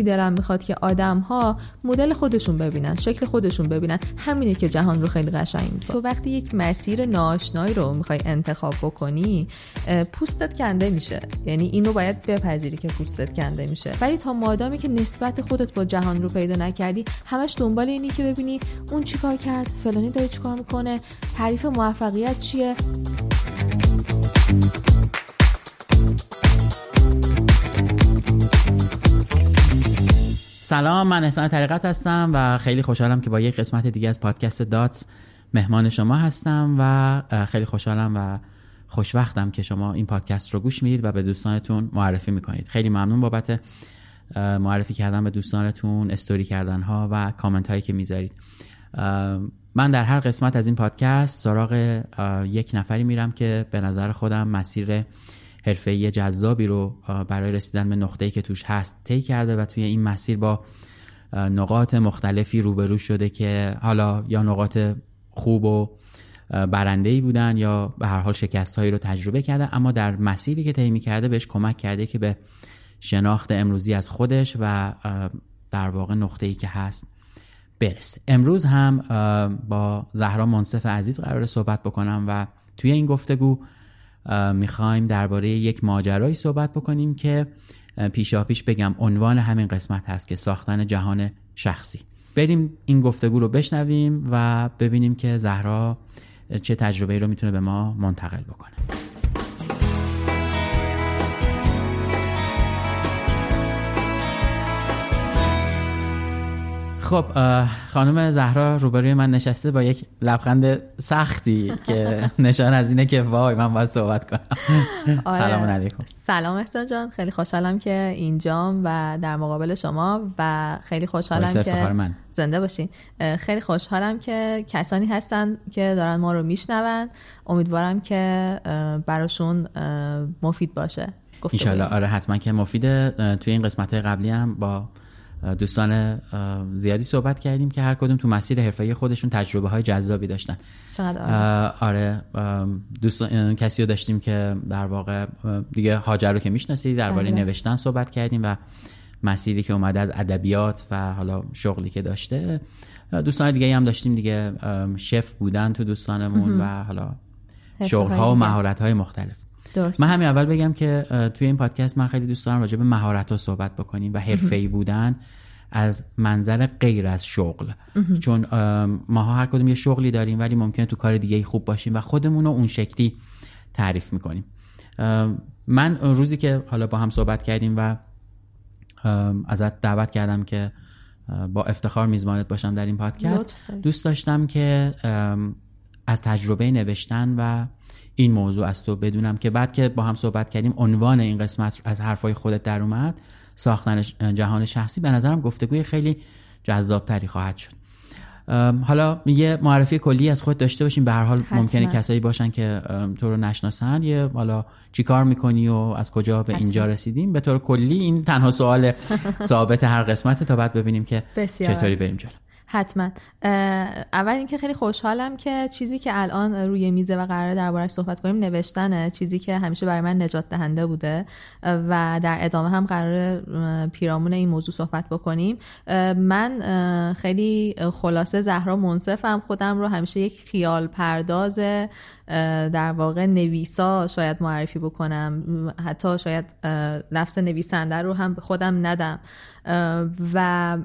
خیلی دلم می‌خواد که آدم ها مدل خودشون ببینن شکل خودشون ببینن. همینه که جهان رو خیلی قشنگ می‌کنه. تو وقتی یک مسیر ناشنایی رو می‌خوای انتخاب بکنی پوستت کنده میشه. یعنی اینو باید بپذیری که پوستت کنده میشه. ولی تا مادامی که نسبت خودت با جهان رو پیدا نکردی همش دنبال اینی که ببینی اون چیکار کرد فلانی داره چیکار می‌کنه تعریف موفقیت چیه. سلام من احسان طریقت هستم و خیلی خوشحالم که با یک قسمت دیگه از پادکست داتس مهمان شما هستم و خیلی خوشحالم و خوشوقتم که شما این پادکست رو گوش می‌دید و به دوستانتون معرفی می‌کنید. خیلی ممنون بابت معرفی کردن به دوستانتون استوری کردن ها و کامنت هایی که می‌ذارید. من در هر قسمت از این پادکست سراغ یک نفری میرم که به نظر خودم مسیر حرفه‌ای جذابی رو برای رسیدن به نقطه‌ای که توش هست طی کرده و توی این مسیر با نقاط مختلفی روبرو شده که حالا یا نقاط خوب و برنده بودن یا به هر حال شکست هایی رو تجربه کرده اما در مسیری که طی کرده بهش کمک کرده که به شناخت امروزی از خودش و در واقع نقطه ای که هست برسه. امروز هم با زهرا منصف عزیز قرار صحبت بکنم و توی این گفتگو می‌خوایم درباره یک ماجرایی صحبت بکنیم که پیشا پیش بگم عنوان همین قسمت هست که ساختن جهان شخصی. بریم این گفتگو رو بشنویم و ببینیم که زهرا چه تجربه رو می‌تونه به ما منتقل بکنه. خب خانم زهرا روبروی من نشسته با یک لبخند سختی که نشان از اینه که وای من باید صحبت کنم. آره. سلام علیکم. سلام احسان جان. خیلی خوشحالم که اینجام و در مقابل شما و خیلی خوشحالم که من. زنده باشین. خیلی خوشحالم که کسانی هستن که دارن ما رو میشنون. امیدوارم که براشون مفید باشه. انشالله آره حتما که مفیده. توی این قسمت قبلی هم با دوستان زیادی صحبت کردیم که هر کدوم تو مسیر حرفه خودشون تجربه های جذابی داشتن. چقدر آره دوست کسی رو داشتیم که در واقع دیگه هاجر رو که می‌شناسید درباره بله. نوشتن صحبت کردیم و مسیری که اومده از ادبیات و حالا شغلی که داشته. دوستان دیگه هم داشتیم دیگه شف بودن تو دوستانمون و حالا شغل ها و مهارت های مختلف. درست. من همین اول بگم که توی این پادکست من خیلی دوست دارم راجع به مهارت ها صحبت بکنیم و حرفه‌ای بودن از منظر غیر از شغل. چون ماها هر کدوم یه شغلی داریم ولی ممکنه تو کار دیگه خوب باشیم و خودمون رو اون شکلی تعریف می‌کنیم. من روزی که حالا با هم صحبت کردیم و ازت دعوت کردم که با افتخار میزبانت باشم در این پادکست دوست داشتم که از تجربه نوشتن و این موضوع از تو بدونم که بعد که با هم صحبت کردیم عنوان این قسمت از حرفای خودت در اومد ساختن جهان شخصی به نظرم گفتگوی خیلی جذاب تری خواهد شد. حالا یه معرفی کلی از خود داشته باشیم. به هر حال ممکنه کسایی باشن که تو رو نشناسن. یه حالا چیکار می‌کنی و از کجا به اینجا رسیدیم؟ به طور کلی این تنها سوال ثابت هر قسمت تا بعد ببینیم که چطوری بریم جلو. حتما. اول اینکه خیلی خوشحالم که چیزی که الان روی میزه و قرار دربارش صحبت کنیم نوشتنه چیزی که همیشه برای من نجات دهنده بوده و در ادامه هم قرار پیرامون این موضوع صحبت بکنیم. من خیلی خلاصه زهرا منصفم. خودم رو همیشه یک خیال پرداز در واقع نویسا شاید معرفی بکنم. حتی شاید لفظ نویسنده رو هم خودم ندم. و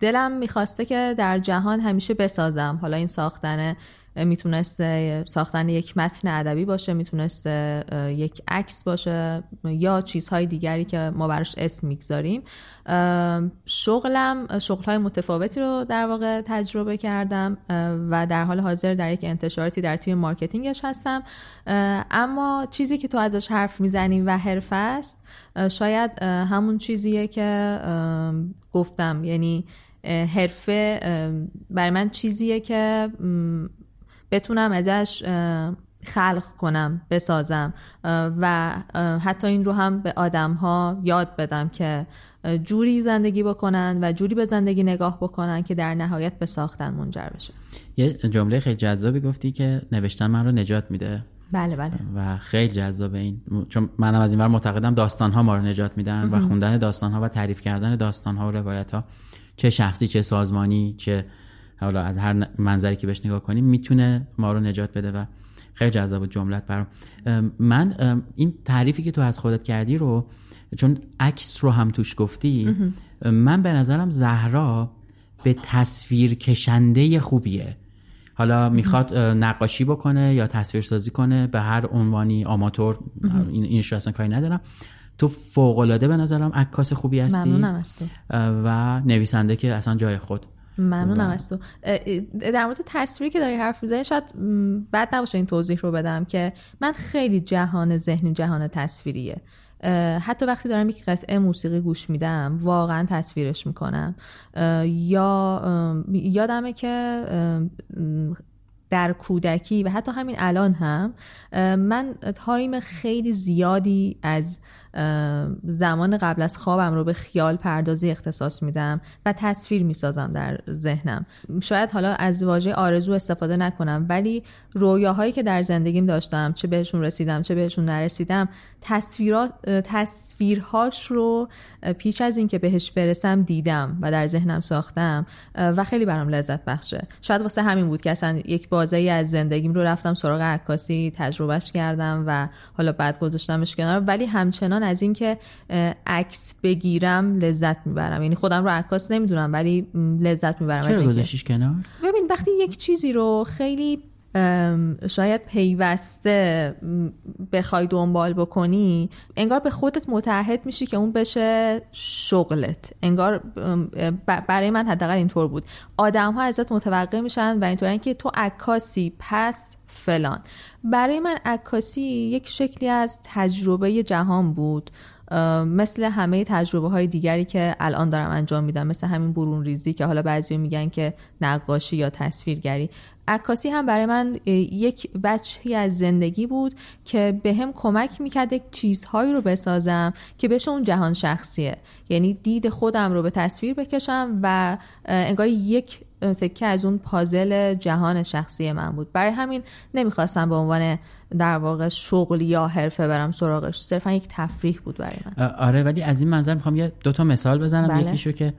دلم می‌خواسته که در جهان همیشه بسازم. حالا این ساختن می‌تونسته ساختن یک متن ادبی باشه می‌تونسته یک عکس باشه یا چیزهای دیگری که ما براش اسم می‌گذاریم. شغلم شغلهای متفاوتی رو در واقع تجربه کردم و در حال حاضر در یک انتشاراتی در تیم مارکتینگش هستم. اما چیزی که تو ازش حرف می‌زنیم و حرف است شاید همون چیزیه که گفتم. یعنی حرفه برای من چیزیه که بتونم ازش خلق کنم بسازم و حتی این رو هم به آدم ها یاد بدم که جوری زندگی بکنن و جوری به زندگی نگاه بکنن که در نهایت به ساختن منجر بشه. یه جمله خیلی جذابی گفتی که نوشتن من رو نجات میده. بله بله. و خیلی جذاب این. چون منم از این ور معتقدم داستان ها ما رو نجات میدن و خوندن داستان ها و تعریف کردن داستان ها و روایت ها چه شخصی چه سازمانی چه حالا از هر منظری که بهش نگاه کنیم می‌تونه ما رو نجات بده و خیلی جذاب جملت برام. من این تعریفی که تو از خودت کردی رو چون عکس رو هم توش گفتی من به نظرم زهرا به تصویر کشنده خوبیه. حالا می‌خواد نقاشی بکنه یا تصویر سازی کنه به هر عنوانی آماتور این اینش اصلا کاری ندارم. تو فوق العاده به نظرم عکاس خوبی هستی. ممنونم و نویسنده که اصلا جای خود. ممنونم از تو. در مورد تصویری که داری حرف می‌زنی شاید بد نباشه این توضیح رو بدم که من خیلی جهان ذهنی جهان تصویریه. حتی وقتی دارم یک قطعه موسیقی گوش میدم واقعا تصویرش می‌کنم. یا یادمه که در کودکی و حتی همین الان هم من تایم خیلی زیادی از زمان قبل از خوابم رو به خیال پردازی اختصاص میدم و تصویر می‌سازم در ذهنم. شاید حالا از واژه آرزو استفاده نکنم ولی رویاهایی که در زندگیم داشتم چه بهشون رسیدم چه بهشون نرسیدم تصویرهاش رو پیش از اینکه بهش برسم دیدم و در ذهنم ساختم و خیلی برام لذت بخشه. شاید واسه همین بود که اصلا یک بازه ای از زندگیم رو رفتم سراغ عکاسی تجربهش کردم و حالا بعد گذاشتمش کنار. ولی همچنان از اینکه عکس بگیرم لذت می‌برم. یعنی خودم رو عکاس نمی‌دونم ولی لذت می‌برم چرا گذاشتیش کنار؟ ببین وقتی یک چیزی رو خیلی شاید پیوسته بخوای دنبال بکنی انگار به خودت متحد میشی که اون بشه شغلت. انگار برای من حداقل اینطور بود. آدم ها ازت متوقع میشن و اینطور که تو عکاسی پس فلان. برای من عکاسی یک شکلی از تجربه جهان بود. مثل همه تجربه های دیگری که الان دارم انجام میدم مثل همین برون ریزی که حالا بعضی میگن که نقاشی یا تصویرگری. عکاسی هم برای من یک بچه از زندگی بود که به هم کمک می‌کرد یک چیزهایی رو بسازم که بشه اون جهان شخصیه. یعنی دید خودم رو به تصویر بکشم و انگار یک تکه از اون پازل جهان شخصی من بود. برای همین نمی‌خواستم به عنوان در واقع شغل یا حرفه برم سراغش. صرفا یک تفریح بود برای من. آره ولی از این منظر می‌خوام یه دوتا مثال بزنم. بله. یکیشو که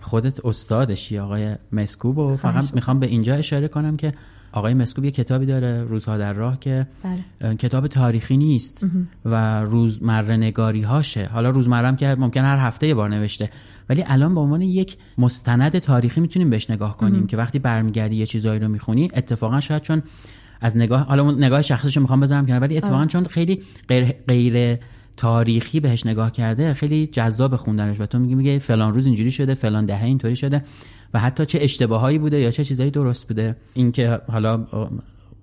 خودت استادشی آقای مسکوب و فقط می‌خوام به اینجا اشاره کنم که آقای مسکوب یه کتابی داره روزها در راه که بله. کتاب تاریخی نیست و روزمره نگاری هاشه حالا روزمرم که ممکن هر هفته یه بار نوشته. ولی الان به عنوان یک مستند تاریخی می‌تونیم بهش نگاه کنیم که وقتی برمیگردی یه چیزایی رو می‌خونی اتفاقا شاید چون از نگاه حالا نگاه شخصیشو می‌خوام بذارم کنار ولی اتفاقا چون خیلی غیر, غیر تاریخی بهش نگاه کرده خیلی جذاب خوندنش و تو میگی میگه فلان روز اینجوری شده فلان دهه اینطوری شده و حتی چه اشتباهایی بوده یا چه چیزایی درست بوده. اینکه حالا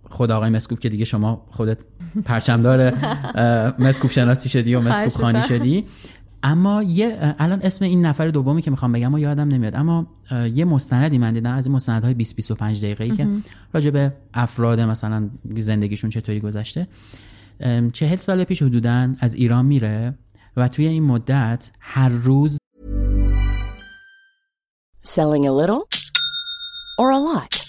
خود آقای مسکوب که دیگه شما خودت پرچمدار مسکوب شناسی شدی و مسکوب خانی شدی. اما یه الان اسم این نفر دومی که می‌خوام بگم و یادم نمیاد اما یه مستندی من دیدم از این مستندهای 20 25 دقیقه‌ای که راجع به افراد مثلا زندگیشون چطوری گذشته. چهل سال پیش حدودا از ایران میره و توی این مدت هر روز Selling a little or a lot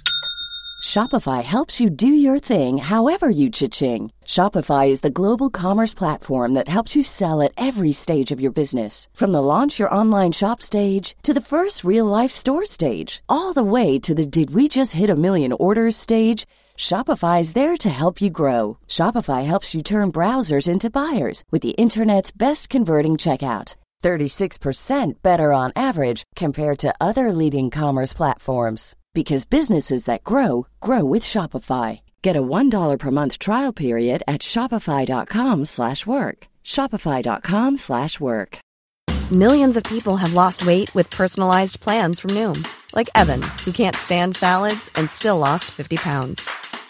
Shopify helps you do your thing however you cha-ching. Shopify is the global commerce platform that helps you sell at every stage of your business. From the launch your online shop stage to the first real life store stage, all the way to the did we just hit a million orders stage. Shopify is there to help you grow. Shopify helps you turn browsers into buyers with the internet's best converting checkout. 36% better on average compared to other leading commerce platforms because businesses that grow grow with Shopify. Get a $1 per month trial period at shopify.com/work. shopify.com/work. Millions of people have lost weight with personalized plans from Noom, like Evan, who can't stand salads and still lost 50 pounds.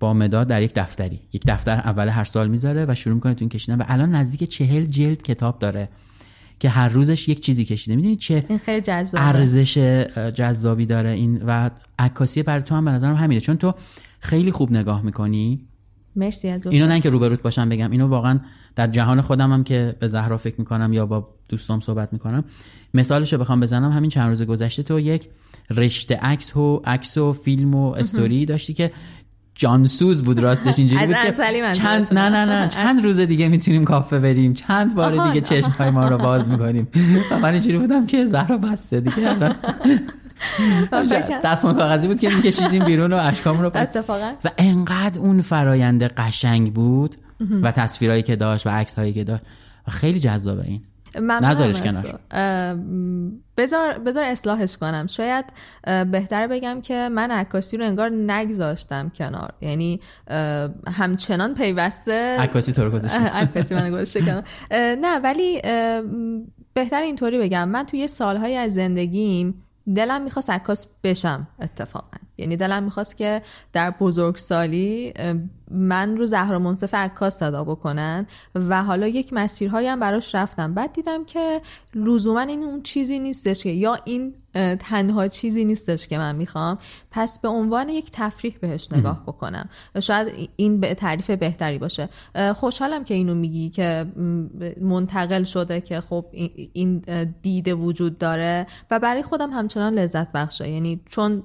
با مداد در یک دفتری. یک دفتر اول هر سال می‌ذاره و شروع می‌کنه تو این کشیدن و الان نزدیک چهل جلد کتاب داره که هر روزش یک چیزی کشیده. می‌دونی چه این خیلی جذابه. ارزش جذابی داره این و عکاسی برای تو هم به نظرم همینه. چون تو خیلی خوب نگاه می‌کنی. مرسی از اینو نه که روبروت باشم بگم. اینو واقعا در جهان خودم هم که به زهرا فکر می‌کنم یا با دوستام صحبت می‌کنم. مثالشو بخوام بزنم. همین چند روز گذشته تو یک رشته عکس و عکس و فیلم و استوری داشتی که جانسوز بود راستش اینجوری بود که. چند نه نه نه چند روز دیگه می‌تونیم کافه بریم. چند بار دیگه چشم های ما رو باز می‌کنیم. و من اینجوری بودم که زهرا بسته دیگه. دستمال کاغذی بود که میکشیدیم بیرون و اشکامون رو و انقدر اون فرایند قشنگ بود و تصویرهایی که داشت و عکس هایی که داشت. و خیلی جذابه این. نذارش کنار. بذار بذار اصلاحش کنم. شاید بهتر بگم که من عکاسی رو انگار نگذاشتم کنار. یعنی همچنان پیوسته عکاسی تو رو گذاشتم. عکاسی من گذاشته کنار. نه ولی بهتر اینطوری بگم. من توی سالهای از زندگیم دلم می‌خواست عکاس بشم اتفاقا. یعنی دلم می‌خواست که در بزرگسالی من رو زهرا منصف عکاس صدا بکنن و حالا یک مسیرهایی هم براش رفتم. بعد دیدم که لزوما این اون چیزی نیستش که یا این تنها چیزی نیستش که من می‌خوام. پس به عنوان یک تفریح بهش نگاه بکنم. و شاید این به تعریف بهتری باشه. خوشحالم که اینو میگی که منتقل شده که خب این- دیده وجود داره. و برای خودم همچنان لذت بخشه. یعنی چون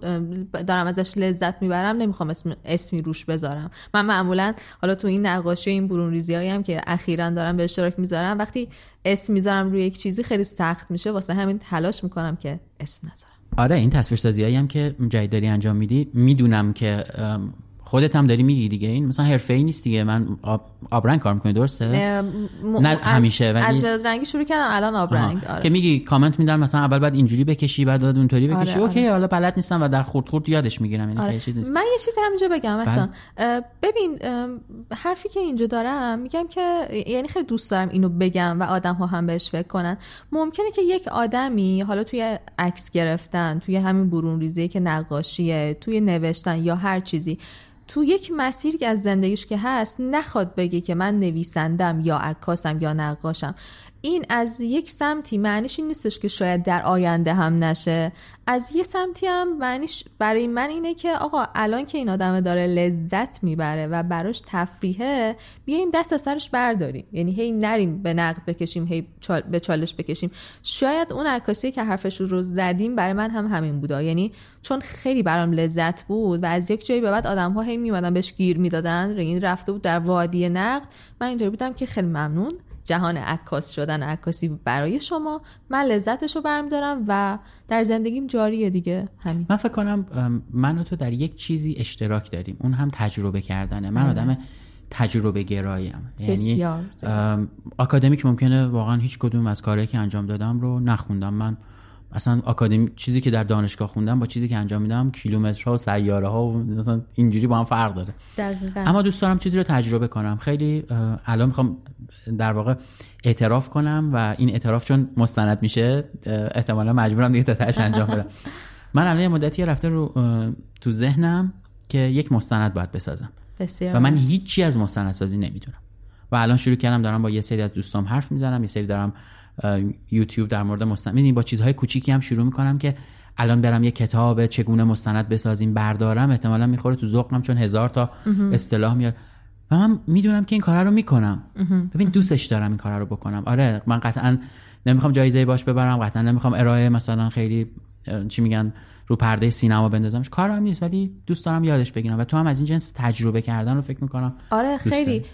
دارم ازش لذت می‌برم نمی‌خوام اسم اسمی روش بذارم. من معمولا حالا تو این نقاشی و این برون ریزی هم که اخیرا دارم به اشتراک می‌ذارم وقتی اسم می‌ذارم روی یک چیزی خیلی سخت میشه واسه همین تلاش می‌کنم که اسم نذارم. آره این تصویرسازی هم که جدید داری انجام میدی می‌دونم که خودت هم داری میگی دیگه این مثلا حرفه ای نیست دیگه من آب, آبرنگ کار می‌کنی درسته م- نه از- همیشه، ولی- از رنگی شروع کردم الان آب رنگ آها. آره. که میگی کامنت میدن مثلا اول بعد اینجوری بکشی بعد بعد اونطوری بکشی آره، اوکی آره. حالا بلد نیستم و در خورد خورد یادش می‌گیرم یعنی آره. چیز نیست من یه چیزی همینجا بگم بله. مثلا ببین ام، حرفی که اینجا دارم میگم که یعنی خیلی دوست دارم اینو بگم و آدم ها هم بهش فکر کنن ممکنه که یک آدمی حالا توی عکس گرفتن توی همین برون ریزی که نقاشیه توی نوشتن یا هر چیزی تو یک مسیر که از زندگیش که هست نخواد بگه که من نویسندم یا عکاسم یا نقاشم. این از یک سمتی معنیش این نیستش که شاید در آینده هم نشه. از یه سمتی هم معنیش برای من اینه که آقا الان که این آدم داره لذت می‌بره و براش تفریحه بیایم دست از سرش برداریم. یعنی هی نریم به نقد بکشیم هی چال- به چالش بکشیم. شاید اون عکاسی که حرفش رو زدیم برای من هم همین بوده یعنی چون خیلی برام لذت بود و از یک جایی به بعد آدم ها هی میمدن بهش گیر می‌دادن این رفته بود در وادی نقد. من اینطوری بودم که خیلی ممنون. جهان عکاس شدن عکاسی برای شما. من لذتش رو برمیدارم و در زندگیم جاریه دیگه. همین. من فکر کنم من و تو در یک چیزی اشتراک داریم. اون هم تجربه کردنه. من آدم تجربه گرایم یعنی آکادمیک ممکنه واقعا هیچ کدوم از کارهایی که انجام دادم رو نخوندم. من اصلا آکادمی چیزی که در دانشگاه خوندم با چیزی که انجام میدم کیلومترها و سیاره ها و مثلا اینجوری با هم فرق داره. دقیقا. اما دوست دارم چیزی رو تجربه کنم. خیلی الان می‌خوام در واقع اعتراف کنم و این اعتراف چون مستند میشه احتمالا مجبورم دیگه تا تهش انجام بدم. من الان یه مدتی رفته رو تو ذهنم که یک مستند باید بسازم. بسیار و من هیچی از مستندسازی نمی‌دونم. و الان شروع کردم دارم با یه سری از دوستام حرف می‌زنم یه سری دارم یوتیوب در مورد مستند با چیزهای کوچیکی هم شروع می‌کنم که الان برم یه کتاب چگونه مستند بسازیم بردارم احتمالا می‌خوره تو ذوقم چون هزار تا اصطلاح میاد. و من می‌دونم که این کارا رو می‌کنم. ببین دوستش دارم این کارا رو بکنم. آره من قطعا نمی‌خوام جایزه باش ببرم قطعا نمی‌خوام ارائه مثلا خیلی چی میگن رو پرده سینما بندازمش. کارم نیست ولی دوست دارم یادش بگیرم. و تو هم از این جنس تجربه کردن رو فکر می‌کنم. آره خیلی.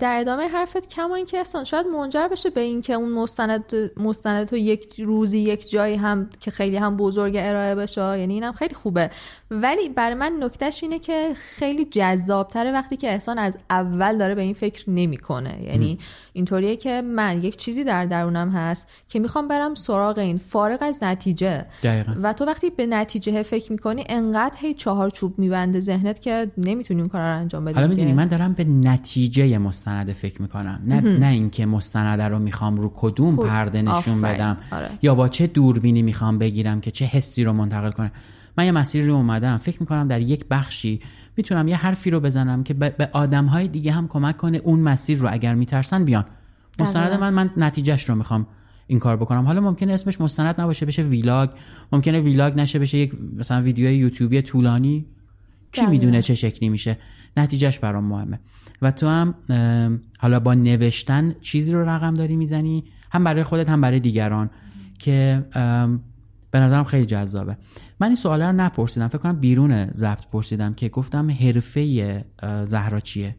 در ادامه حرفت کما که اصلا شاید منجر بشه به اینکه اون مستند مستند تو یک روزی یک جایی هم که خیلی هم بزرگ ارائه بشه. یعنی اینم خیلی خوبه. ولی برای من نکتهش اینه که خیلی جذابتره وقتی که احسان از اول داره به این فکر نمی‌کنه. یعنی اینطوریه که من یک چیزی در درونم هست که می‌خوام برم سراغ این. فارغ از نتیجه. دقیقا. و تو وقتی به نتیجه فکر می‌کنی انقدر هی چهار چوب میبنده ذهنت که نمی‌تونی اون کار رو انجام بدی حالا می‌دونی من دارم به نتیجه مستند فکر می‌کنم نه نه اینکه مستند رو می‌خوام رو کدوم خب، پرده نشون آفرین. بدم آره. یا با چه دوربینی می‌خوام بگیرم که چه حسی رو منتقل کنه من یه مسیری رو اومدم فکر می‌کنم در یک بخشی می‌تونم یه حرفی رو بزنم که به آدم های دیگه هم کمک کنه اون مسیر رو اگر میترسن بیان مستند. من من نتیجهش رو می‌خوام این کار بکنم. حالا ممکنه اسمش مستند نباشه بشه ویلاگ. ممکنه ویلاگ نشه بشه یک مثلا ویدیوی یوتیوبی طولانی. کی دقیقاً. می‌دونه چه شکلی میشه؟ نتیجهش برام مهمه. و تو هم حالا با نوشتن چیزی رو رقم داری می‌زنی؟ هم برای خودت هم برای دیگران. که به نظرم خیلی جذابه. من این سواله رو نپرسیدم. فکر کنم بیرون ضبط پرسیدم که گفتم حرفه زهرا چیه؟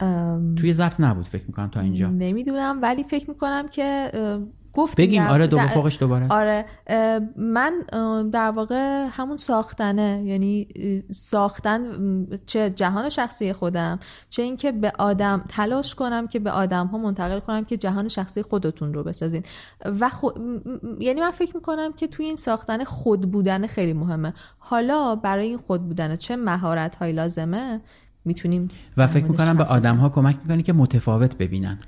ام، توی ضبط نبود فکر می‌کنم تا اینجا. نمی‌دونم ولی فکر می‌کنم که اه، گفت بگیم. آره دو فوقش دوباره. آره من در واقع همون ساختنه. یعنی ساختن چه جهان شخصی خودم چه اینکه به آدم تلاش کنم که به آدم ها منتقل کنم که جهان شخصی خودتون رو بسازین. و خو... یعنی من فکر می‌کنم که توی این ساختن خود بودن خیلی مهمه. حالا برای این خود بودن چه مهارت های لازمه؟ می‌تونیم و فکر می‌کنم به آدم ها کمک می‌کنی که متفاوت ببینن.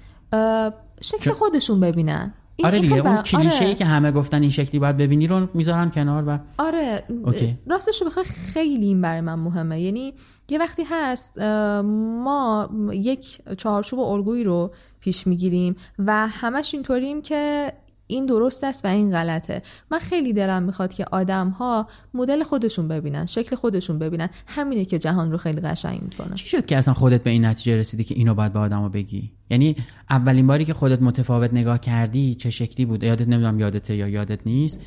شکل چون- خودشون ببینن. این- آره دیگه اون کلیشه ای آره. که همه گفتن این شکلی باید ببینی رو می‌ذارن کنار و آره اوکی. راستش بخوای خیلی این برای من مهمه یعنی یه وقتی هست ما یک چهارچوب الگویی رو پیش می‌گیریم و همش اینطوریم که این درست است و این غلطه. من خیلی دلم می‌خواد که آدم ها مدل خودشون ببینن شکل خودشون ببینن. همینه که جهان رو خیلی قشنگ می‌کنه چی شد که اصلا خودت به این نتیجه رسیدی که اینو باید به آدما بگی؟ یعنی اولین باری که خودت متفاوت نگاه کردی چه شکلی بود؟ یادت نمی‌دونم یادته یا یادت نیست.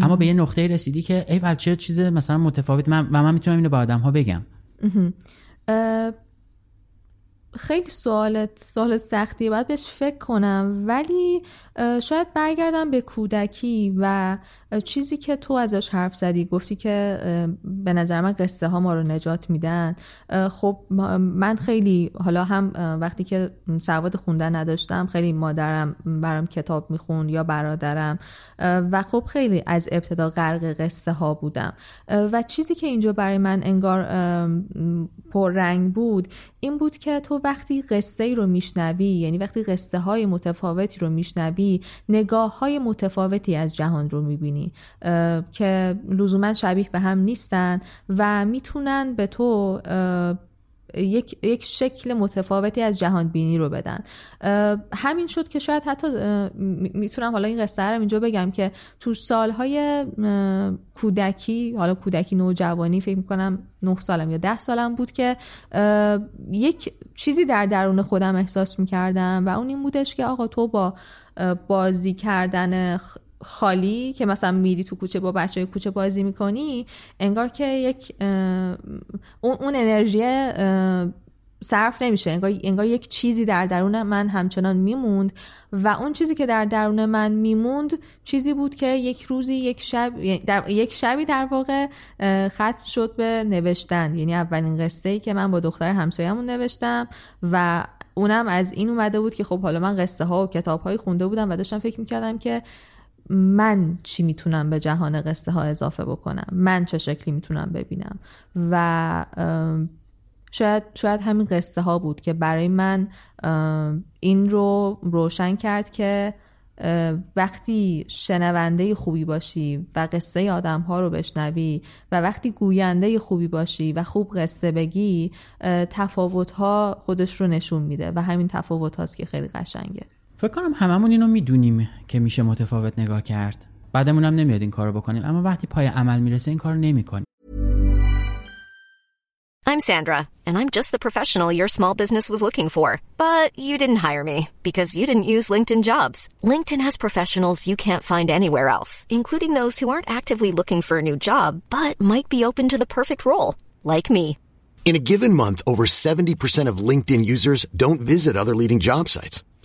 اما به یه نقطه رسیدی که ای چه چیز مثلا متفاوت؟ من و من می‌تونم اینو به آدم ها بگم خیلی سوالت سوال سختیه باید بهش فکر کنم. ولی شاید برگردم به کودکی و چیزی که تو ازش حرف زدی گفتی که به نظر من قصه ها ما رو نجات میدن. خب من خیلی حالا هم وقتی که سواد خوندن نداشتم خیلی مادرم برام کتاب می‌خوند یا برادرم. و خب خیلی از ابتدا غرق قصه ها بودم. و چیزی که اینجا برای من انگار پررنگ بود این بود که تو وقتی قصه ای رو میشنوی یعنی وقتی قصه های متفاوتی رو میشنوی نگاه های متفاوتی از جهان رو می‌بینی که لزوما شبیه به هم نیستن و می‌تونن به تو یک, یک شکل متفاوتی از جهان بینی رو بدن. همین شد که شاید حتی می‌تونم حالا این قصه رو اینجا بگم که تو سالهای کودکی حالا کودکی نوجوانی فکر می‌کنم نه سالم یا ده سالم بود که یک چیزی در درون خودم احساس می‌کردم و اون این بودش که آقا تو با بازی کردن خالی که مثلا میری تو کوچه با بچه های کوچه بازی می‌کنی انگار که یک اون, انرژی صرف نمیشه. انگار, انگار یک چیزی در درون من همچنان میموند و اون چیزی که در درون من میموند چیزی بود که یک روزی یک شب در یک شبی در واقع ختم شد به نوشتن. یعنی اولین قصه ای که من با دختر همسایه‌مون نوشتم و اونم از این اومده بود که خب حالا من قصه ها و کتاب های خونده بودم و داشتم فکر می‌کردم که من چی می‌تونم به جهان قصه ها اضافه بکنم؟ من چه شکلی می‌تونم ببینم؟ و شاید شاید همین قصه ها بود که برای من این رو روشن کرد که وقتی شنونده خوبی باشی و قصه آدم ها رو بشنوی و وقتی گوینده خوبی باشی و خوب قصه بگی تفاوت ها خودش رو نشون میده و همین تفاوت هاست که خیلی قشنگه. فکر کنم هممون اینو میدونیم که میشه متفاوت نگاه کرد بعدمون هم نمیاد این کارو بکنیم اما وقتی پای عمل میرسه این کارو نمیکنیم I'm Sandra, and I'm just the professional your small business was looking for. But you didn't hire me because you didn't use LinkedIn jobs. LinkedIn has professionals you can't find anywhere else, including those who aren't actively looking for a new job but might be open to the perfect role, like me. In a given month, over 70% of LinkedIn users don't visit other leading job sites.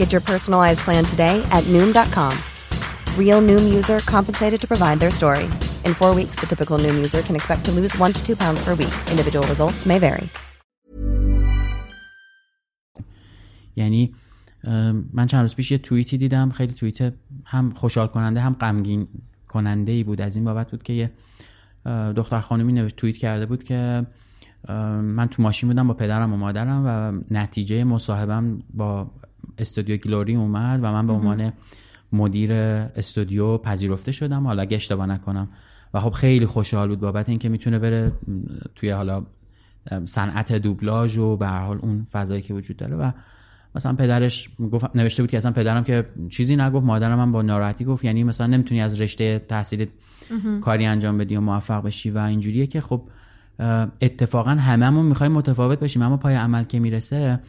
Get your personalized plan today at Noom.com. Real Noom user compensated to provide their story. In four weeks, the typical Noom user can expect to lose one to two pounds per week. Individual results may vary. یعنی من چند روز پیش یه توییتی دیدم خیلی توییت هم خوشحال کننده هم غمگین کننده ای بود از این بابت بود که یه دختر خانمی نوشت توییت کرده بود که من تو ماشین بودم با پدرم و مادرم و نتیجه مصاحبم با استودیو گلوری اومد و من به عنوان مدیر استودیو پذیرفته شدم. حالا اگه اشتباه نکنم. و خب خیلی خوشحال بود بابت اینکه می‌تونه بره توی حالا صنعت دوبلاژ و به هر حال اون فضایی که وجود داره. و مثلا پدرش گفت نوشته بود که اصلا پدرم که چیزی نگفت مادرم هم با ناراحتی گفت. یعنی مثلا نمی‌تونی از رشته تحصیل کاری انجام بدی و موفق بشی و اینجوریه که خب اتفاقا هممون می‌خوایم متفاوت باشیم اما پای عمل که می‌رسه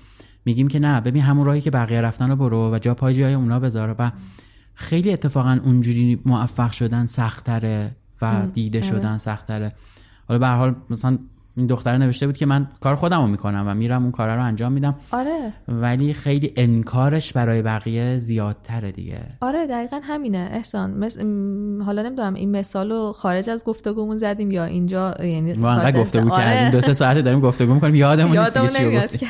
میگیم که نه ببین همون راهی که بقیه رفتن رو برو و جا پای جای اونا بذار و خیلی اتفاقا اونجوری موفق شدن سختره و دیده شدن سختره حالا به هر حال مثلا این دختره نوشته بود که من کار خودم رو می‌کنم و میرم اون کار رو انجام میدم. آره. ولی خیلی انکارش برای بقیه زیادتره دیگه. آره دقیقا همینه. احسان مس... م، حالا نمی‌دونم این مثال رو خارج از گفتگومون زدیم یا اینجا یعنی ما انقدر گفتگو آره. کردیم دو سه ساعته داریم گفتگو می‌کنیم یادمون نیست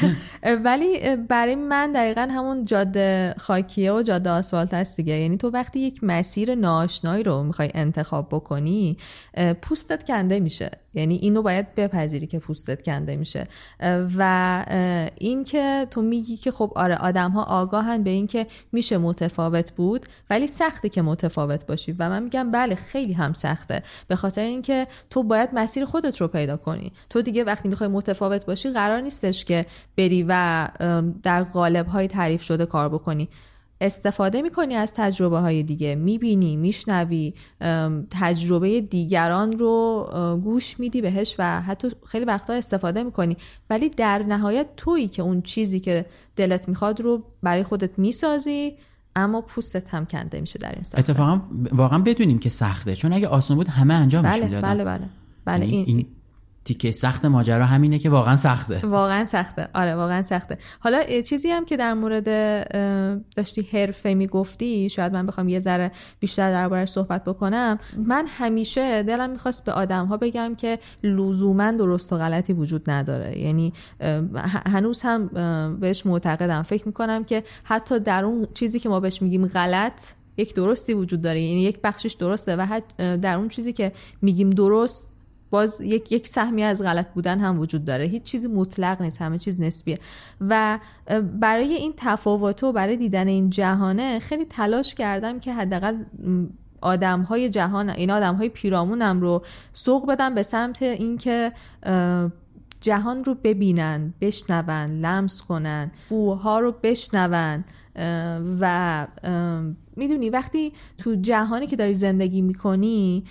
ولی برای من دقیقا همون جاده خاکیه و جاده آسفالت هست دیگه. یعنی تو وقتی یک مسیر ناآشنایی رو می‌خوای انتخاب بکنی پوستت کنده میشه. یعنی اینو باید بپذیری که پوستت کنده میشه. و این که تو میگی که خب آره آدم ها آگاهن به این که میشه متفاوت بود ولی سخته که متفاوت باشی. و من میگم بله خیلی هم سخته. به خاطر اینکه تو باید مسیر خودت رو پیدا کنی. تو دیگه وقتی می‌خوای متفاوت باشی قرار نیستش که بری و در قالب های تعریف شده کار بکنی. استفاده می‌کنی از تجربه های دیگه. می‌بینی میشنوی تجربه دیگران رو گوش میدی بهش و حتی خیلی وقتا استفاده می‌کنی. ولی در نهایت تویی که اون چیزی که دلت می‌خواد رو برای خودت می‌سازی اما پوستت هم کنده میشه در این سخته اتفاقا واقعا بدونیم که سخته. چون اگه آسون بود همه انجامش بله می‌دادن. بله بله بله. یعنی این, این تیکه سخت ماجرا همینه که واقعا سخته. واقعا سخته. آره واقعا سخته. حالا چیزی هم که در مورد داشتی حرفه می‌گفتی شاید من بخوام یه ذره بیشتر دربارش صحبت بکنم. من همیشه دلم می‌خواست به آدم ها بگم که لزوما درست و غلطی وجود نداره. یعنی هنوز هم بهش معتقدم. فکر می‌کنم که حتی در اون چیزی که ما بهش میگیم غلط یک درستی وجود داره. یعنی یک بخشش درسته و در اون چیزی که میگیم درست باز یک یک سهمی از غلط بودن هم وجود داره. هیچ چیزی مطلق نیست همه چیز نسبیه. و برای این تفاوت و برای دیدن این جهانه خیلی تلاش کردم که حداقل آدم های جهان این آدم های پیرامونم رو سوق بدم به سمت اینکه جهان رو ببینن بشنون لمس کنن بوها رو بشنون. و می‌دونی وقتی تو جهانی که داری زندگی می‌کنی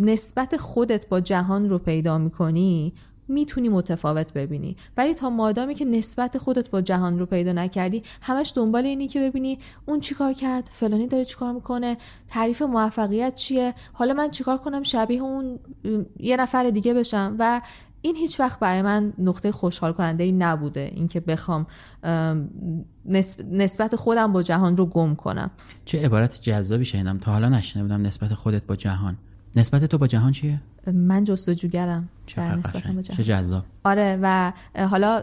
نسبت خودت با جهان رو پیدا می‌کنی می‌تونی متفاوت ببینی. ولی تا مادامی که نسبت خودت با جهان رو پیدا نکردی همش دنبال اینی که ببینی اون چیکار کرد فلانی داره چیکار می‌کنه تعریف موفقیت چیه حالا من چیکار کنم شبیه اون یه نفر دیگه بشم. و این هیچ وقت برای من نقطه خوشحال کننده ای نبوده اینکه بخوام ام، نسب- نسبت خودم با جهان رو گم کنم. چه عبارت جذابی شنیدم. تا حالا نشنیده بودم نسبت خودت با جهان. نسبت تو با جهان چیه؟ من جستجوگرم. در چقدر نسبتم با قشنگ جهان. چه جذاب. آره و حالا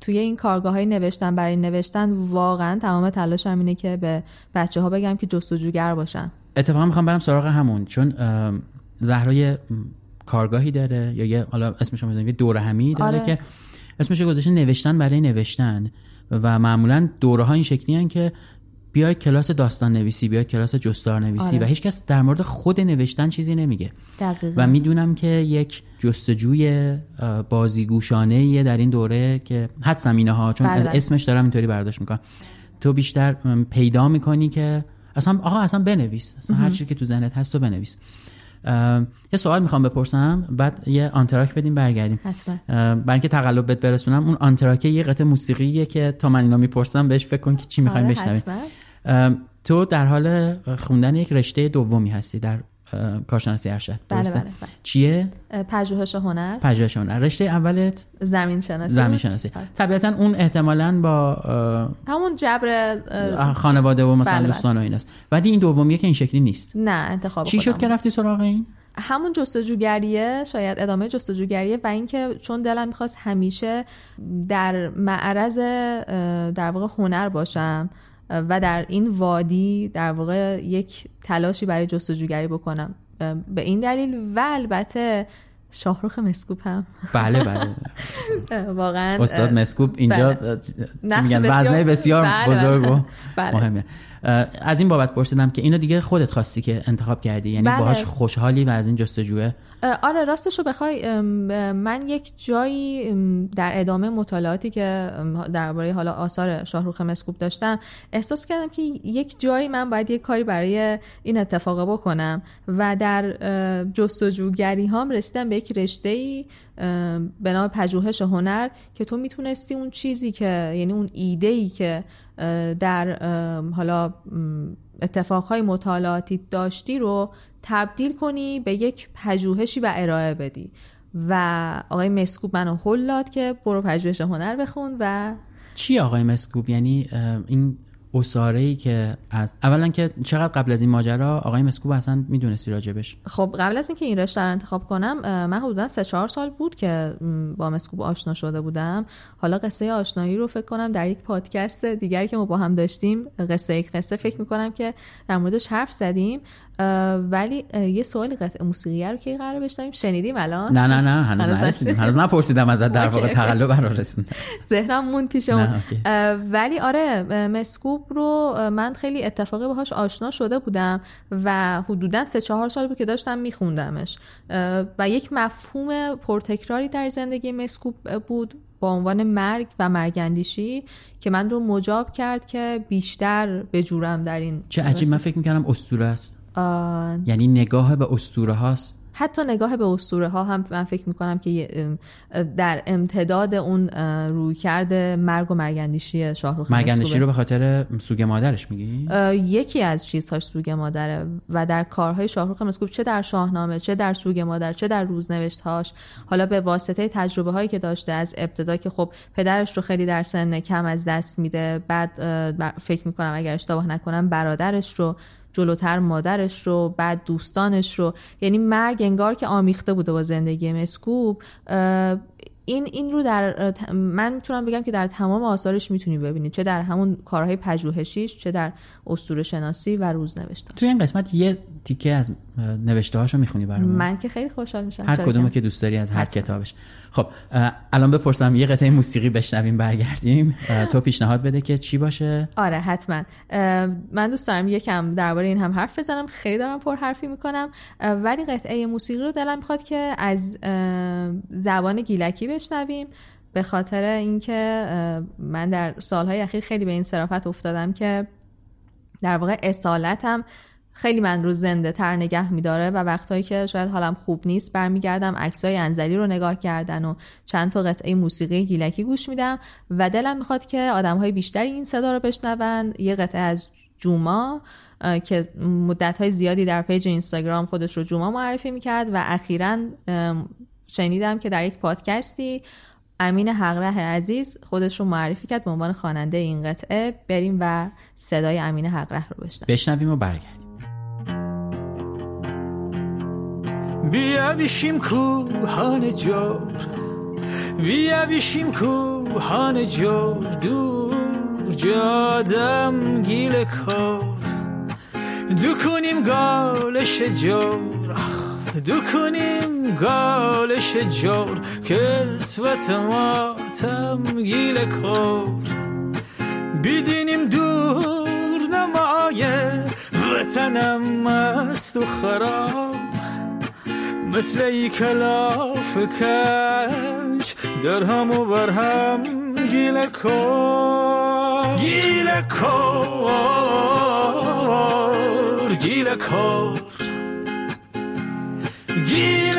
توی این کارگاه های نوشتن برای نوشتن واقعا تمام تلاشم اینه که به بچه ها بگم که جستجوگر باشن. اتفاقا می‌خوام برم سراغ همون چون ام، زهرا یه م، کارگاهی داره یا یه حالا اسمش رو دوره همی داره آره. که اسمش رو گذاشته نوشتن برای نوشتن و معمولا دوره ها این شکلی هن که بیای کلاس داستان نویسی بیای کلاس جستار نویسی آره. و هیچکس در مورد خود نوشتن چیزی نمیگه دقیقا و می‌دونم که یک جستجوی بازیگوشانه در این دوره که حدسم اینه ها چون بله، از. اسمش دارم اینطوری برداشت می‌کنم تو بیشتر پیدا می‌کنی که اصلا آقا اصلا بنویس اصلا هر چی که تو ذهنت هست تو بنویس یه سوال می‌خوام بپرسم. بعد یه آنتراک بدیم برگردیم. برای اینکه تقلب بهت برسونم اون آنتراکه یه قطعه موسیقیه که تا من اینا می‌پرسم بهش فکر کن که چی می‌خوایم آره، بشنویم. تو در حال خوندن یک رشته دومی هستی در کارشناسی ارشد بله،؟ بله، بله. چیه پژوهش هنر پژوهش هنر رشته اولت زمین شناسی زمین. شناسی آره. طبیعتا اون احتمالا با همون جبر خانواده و مثلا بله، بله. دوستان و ایناست ولی این دومیه که این شکلی نیست نه انتخاب چی شد که. رفتی سراغ این همون جستجوگریه شاید ادامه جستجوگریه و اینکه چون دلم می‌خواست همیشه در معرض در واقع هنر باشم و در این وادی در واقع یک تلاشی برای جستجوگری بکنم به این دلیل و البته شاهروخ مسکوب هم بله بله واقعا استاد مسکوب اینجا بله. میگن بسیار- وزنه بسیار بله، بزرگ و بله. مهمه از این بابت پرسیدم که اینو دیگه خودت خواستی که انتخاب کردی یعنی بله. باهاش خوشحالی و از این جستجوه آره راستش رو بخوای من یک جایی در ادامه مطالعاتی که درباره حالا آثار شاهروخ مسکوب داشتم احساس کردم که یک جایی من باید یک کاری برای این اتفاق بکنم و در جستجوگری هام رسیدم به یک رشته ای به نام پژوهش هنر که تو می‌تونستی اون چیزی که یعنی اون ایده ای که در حالا اتفاقهای مطالعاتی داشتی رو تبدیل کنی به یک پژوهشی و ارائه بدی. و آقای مسکوب منو هل داد که برو پژوهش هنر بخون و چی آقای مسکوب؟ یعنی این اساره ای که از اولا که چقدر قبل از این ماجرا آقای مسکوب اصلا می‌دونستی راجبش؟ خب قبل از اینکه این رشته رو انتخاب کنم من حدودا سه چهار سال بود که با مسکوب آشنا شده بودم. حالا قصه آشنایی رو فکر کنم در یک پادکست دیگری که ما با هم داشتیم قصه یک قصه فکر می‌کنم که در موردش حرف زدیم. ولی یه سوالی قطعه موسیقی رو که قرار بشنویم؟ شنیدیم الان؟ نه نه نه هنوز نرسیدیم. هنوز نپرسیدم ازت در واقع. تقلب رسوندم ذهنم موند پیش نه، اون اوکی. اه، ولی آره مسکوب رو من خیلی اتفاقی باهاش آشنا شده بودم و حدودا سه چهار سال بود که داشتم میخوندمش. و یک مفهوم پرتکراری در زندگی مسکوب بود با عنوان مرگ و مرگندیشی که من رو مجاب کرد که بیشتر بجورم در این چه عجیب من فکر می‌کردم اسطوره است. اه، یعنی نگاه به اسطوره هاست؟ حتی نگاه به اسطوره ها هم من فکر می‌کنم که یه، اه، در امتداد اون رویکرد مرگ و مرگندیشی شاهرخ مرگندشی مسکوبه. رو به خاطر سوگ مادرش میگی؟ یکی از چیزهاش سوگ مادره و در کارهای شاهرخ مسکوب چه در شاهنامه چه در سوگ مادر چه در روزنوشتهاش. حالا به واسطه تجربه هایی که داشته از ابتدا که خب پدرش رو خیلی در سن کم از دست میده بعد فکر می‌کنم اگر اشتباه نکنم برادرش رو جلوتر مادرش رو بعد دوستانش رو. یعنی مرگ انگار که آمیخته بوده با زندگی مسکوب. این این رو در من می‌تونم بگم که در تمام آثارش می‌تونی ببینید چه در همون کارهای پژوهشیش چه در اسطوره شناسی و روزنوشتاش توی این قسمت یه تیکه از نوشته هاشو می‌خونی برامون. من که خیلی خوشحال میشم. هر کدومو که- دوست داری از هر حتما. کتابش. خب الان بپرسم یه قطعه موسیقی بشنویم برگردیم. تو پیشنهاد بده که چی باشه. آره حتما. من دوست دارم یکم درباره این هم حرف بزنم. خیلی دارم پر حرفی می‌کنم ولی قطعه موسیقی رو دلم می‌خواد که از زبان گیلکی بشنویم. به خاطر اینکه من در سالهای اخیر خیلی به این صرافت افتادم که در واقع اصالتم خیلی من رو زنده تر نگه میداره و وقتهایی که شاید حالم خوب نیست برمیگردم عکسای انزلی رو نگاه کردن و چند تا قطعه موسیقی گیلکی گوش میدم و دلم می‌خواد که آدم های بیشتری این صدا رو بشنون یه قطعه از جوما که مدت های زیادی در پیج اینستاگرام خودش رو جوما معرفی می‌کرد و اخیرا شنیدم که در یک پادکستی امین حقره عزیز خودش رو معرفی کرد به عنوان خواننده این قطعه. بریم و صدای امین حقره رو بشنویم. بشنویم و برگردیم. بیا بیشیم کوهان جور. بیا بیشیم کوهان جور. دور جادم گیل کار دو کنیم گالش جور. آخ، دو کنیم گالش جور کسوت ما رفتم گیل کور. بیدینیم دور نمایه وطنم مست و خراب. مثل ای کلاف کج در هم و بر هم گیل کور. گیل کور گیل کور. گیل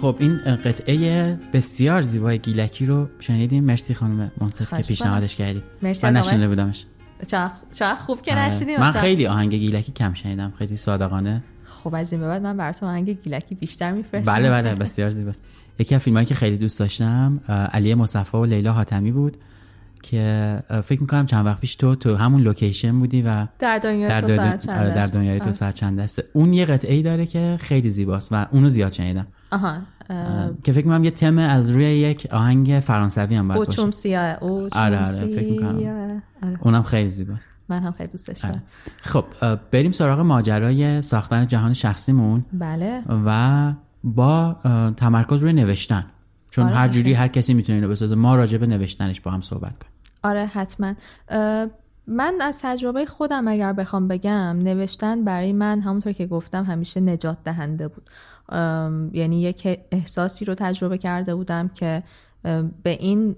خب این قطعه بسیار زیبای گیلکی رو شنیدیم. مرسی خانم منصف که پیشنهادش کردید من نشنیده بودمش. چقدر خوب که آره. نشیدیم من خیلی آهنگ گیلکی کم شنیدم. خیلی صادقانه. خب از این به بعد من براتون آهنگ گیلکی بیشتر میفرستم. بله بله بسیار زیباست. یکی از فیلمایی که خیلی دوست داشتم علی مصفی و لیلا حاتمی بود. که فکر می‌کنم چند وقت پیش تو تو همون لوکیشن بودی و در دنیای در, تو ساعت چند آره، در؟ دنیای تو. ساعت چند دسته اون یه قطعه ای داره که خیلی زیباست و اونو زیاد شنیدم. آها اه، که فکر می‌کنم یه تم از روی یک آهنگ فرانسوی هم باید باشه. سیاه او آره، آره، فکر می‌کنم. آره. اونم خیلی زیباست. من هم خیلی دوستش دارم. خب بریم سراغ ماجرای ساختن جهان شخصیمون. بله. و با تمرکز روی نوشتن. چون آره، هر جوری. هر کسی می‌تونه اینو بسازه. ما راجع به نوشتنش با هم صحبت کنیم. آره حتما. من از تجربه خودم اگر بخوام بگم نوشتن برای من همونطور که گفتم همیشه نجات دهنده بود. یعنی یک احساسی رو تجربه کرده بودم که به این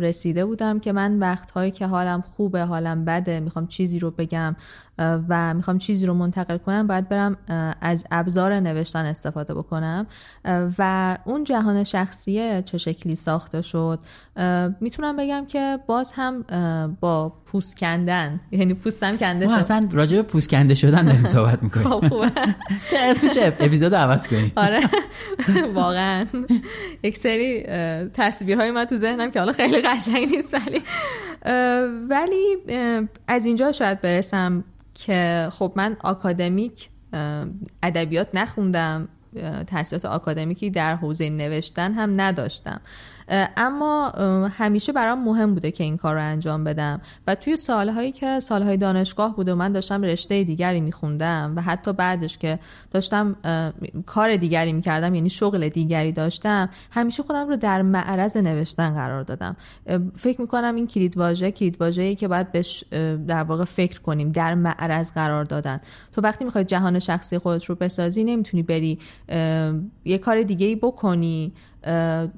رسیده بودم که من وقتهایی که حالم خوبه حالم بده می‌خوام چیزی رو بگم. و می‌خوام چیزی رو منتقل کنم باید برم از ابزار نوشتن استفاده بکنم. و اون جهان شخصیه چه شکلی ساخته شد می‌تونم بگم که باز هم با پوست کندن یعنی پوستم کنده ما شد. اصلا راجع به پوست کنده شدن داریم صحبت می‌کنیم. خب خوبه. چه اسمش؟ اپیزود عوض کنیم؟ آره. واقعا. یک سری اه، تصویرهای من تو ذهنم که حالا خیلی قشنگ نیست ولی ولی از اینجا شاید برسم. که خب من آکادمیک ادبیات نخوندم تحصیلات آکادمیکی در حوزه نوشتن هم نداشتم. اما همیشه برام مهم بوده که این کار رو انجام بدم. و توی سالهایی که سالهای دانشگاه بوده و من داشتم رشته دیگری میخوندم و حتی بعدش که داشتم کار دیگری می‌کردم یعنی شغل دیگری داشتم همیشه خودم رو در معرض نوشتن قرار دادم. فکر می‌کنم این کلید واژه کلید واژه‌ای که باید بهش در واقع فکر کنیم در معرض قرار دادن. تو وقتی می‌خوای جهان شخصی خودت رو بسازی نمی‌تونی بری یه کار دیگه ای بکنی.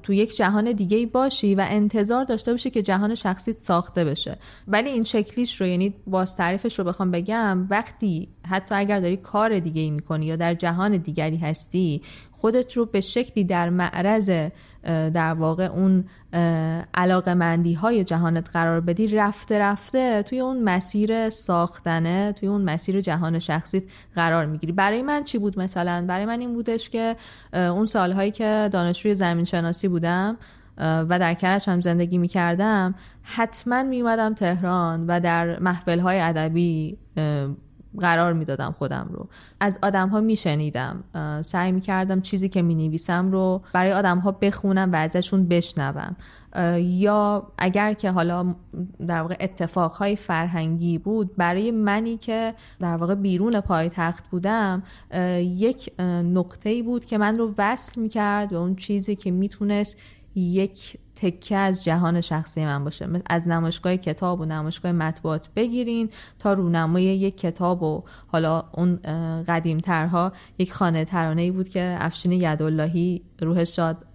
تو یک جهان دیگه ای باشی و انتظار داشته باشی که جهان شخصی ساخته بشه. ولی این شکلیش رو یعنی باز تعریفش رو بخوام بگم وقتی حتی اگر داری کار دیگه ای می‌کنی یا در جهان دیگری هستی خودت رو به شکلی در معرض در واقع اون علاقه مندی های جهانت قرار بدی رفته رفته توی اون مسیر ساختنه توی اون مسیر جهان شخصیت قرار می‌گیری. برای من چی بود مثلا؟ برای من این بودش که اون سالهایی که دانشجوی زمین شناسی بودم و در کرج هم زندگی می کردم حتما می تهران و در محفل های ادبی قرار می‌دادم خودم رو. از آدم ها می شنیدم سعی می کردم چیزی که می نویسم رو برای آدم ها بخونم و ازشون بشنوم. یا اگر که حالا در واقع اتفاقهای فرهنگی بود برای منی که در واقع بیرون پایتخت بودم اه، یک نقطه‌ای بود که من رو وصل می‌کرد به اون چیزی که می‌تونست یک تکه از جهان شخصی من باشه. از نمایشگاه کتاب و نمایشگاه مطبوعات بگیرین تا رونمای یک کتاب و حالا اون قدیمترها. یک خانه ترانه ای بود که افشین یداللهی روح شاد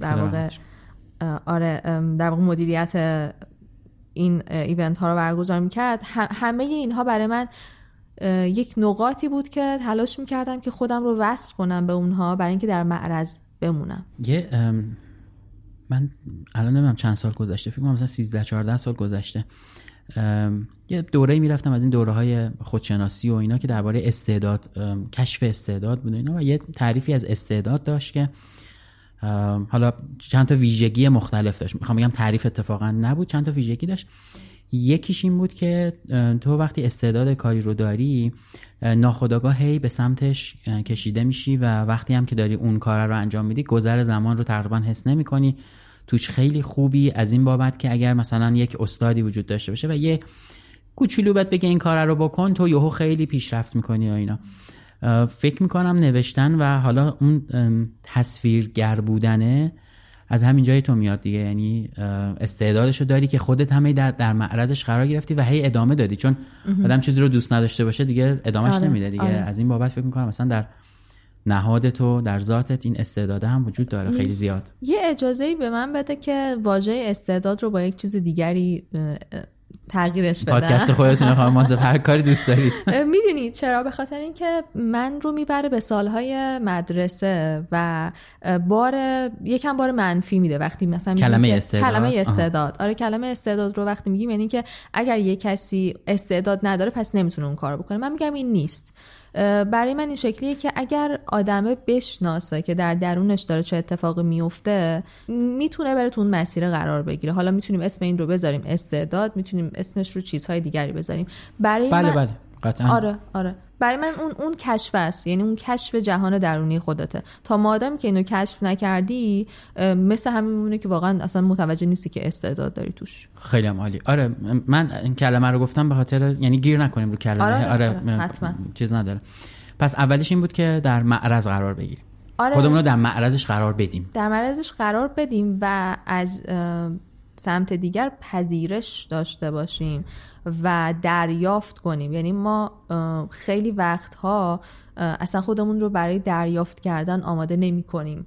در واقع آره در واقع مدیریت این ایونت ها رو برگزار می‌کرد. همه اینها برای من یک نقاطی بود که تلاش می‌کردم که خودم رو وصل کنم به اونها برای اینکه در معرض بمونم. یه من الان نمی‌دونم چند سال گذشته فکر کنم مثلا 13 14 سال گذشته. یه دوره می‌رفتم از این دوره های خودشناسی و اینا که درباره استعداد کشف استعداد بود اینا و یه تعریفی از استعداد داشت که حالا چند تا ویژگی مختلف داشت. می‌خوام بگم تعریف اتفاقا نبود چند تا ویژگی داشت. یکیش این بود که تو وقتی استعداد کاری رو داری اه، ناخودآگاه هی به سمتش کشیده میشی و وقتی هم که داری اون کار رو انجام میدی گذر زمان رو تقریبا حس نمی کنی توش خیلی خوبی از این بابت که اگر مثلا یک استادی وجود داشته باشه و یه کوچولو بهت بگه این کار رو بکن تو یهو خیلی پیشرفت می‌کنی و اینا. فکر می‌کنم نوشتن و حالا اون تصویرگر بودنه از همین جای تو میاد دیگه. یعنی اه، استعدادشو داری که خودت همه در, در معرضش قرار گرفتی و هی ادامه دادی. چون آدم چیزی رو دوست نداشته باشه دیگه ادامهش آره، نمیده دیگه. آره. از این بابت فکر می‌کنم مثلا در نهاد تو در ذاتت این استعداده هم وجود داره. خیلی زیاد. یه اجازه ای به من بده که واژه استعداد رو با یک چیز دیگری تغییرش بدم. پادکست خودتون خانم مازه هر کاری دوست دارید. می‌دونید چرا؟ به خاطر اینکه من رو می‌بره به سالهای مدرسه و بار یکم بار منفی میده وقتی مثلا کلمه استعداد؟ کلمه. استعداد. آره کلمه استعداد رو وقتی میگیم یعنی که اگر یه کسی استعداد نداره پس نمی‌تونه اون کار بکنه. من میگم این نیست. برای من این شکلیه که اگر آدمه بشناسه که در درونش داره چه اتفاقی میفته می‌تونه بره تو اون مسیر قرار بگیره. حالا می‌تونیم اسم این رو بذاریم استعداد می‌تونیم اسمش رو چیزهای دیگری بذاریم. برای بله من... بله. قطعا. آره آره. برای من اون اون کشف است. یعنی اون کشف جهان درونی خودته. تا مادامی که اینو کشف نکردی مثل همین میمونه که واقعا اصلا متوجه نیستی که استعداد داری توش. خیلی هم عالی. آره من این کلمه رو گفتم به خاطر یعنی گیر نکنیم رو کلمه. آره، آره, آره، حتما. چیز نداره. پس اولش این بود که در معرض قرار بگیریم. آره. خودمون رو در معرضش قرار بدیم. در معرضش قرار بدیم و از سمت دیگر پذیرش داشته باشیم و دریافت کنیم یعنی ما خیلی وقتها اصلا خودمون رو برای دریافت کردن آماده نمی کنیم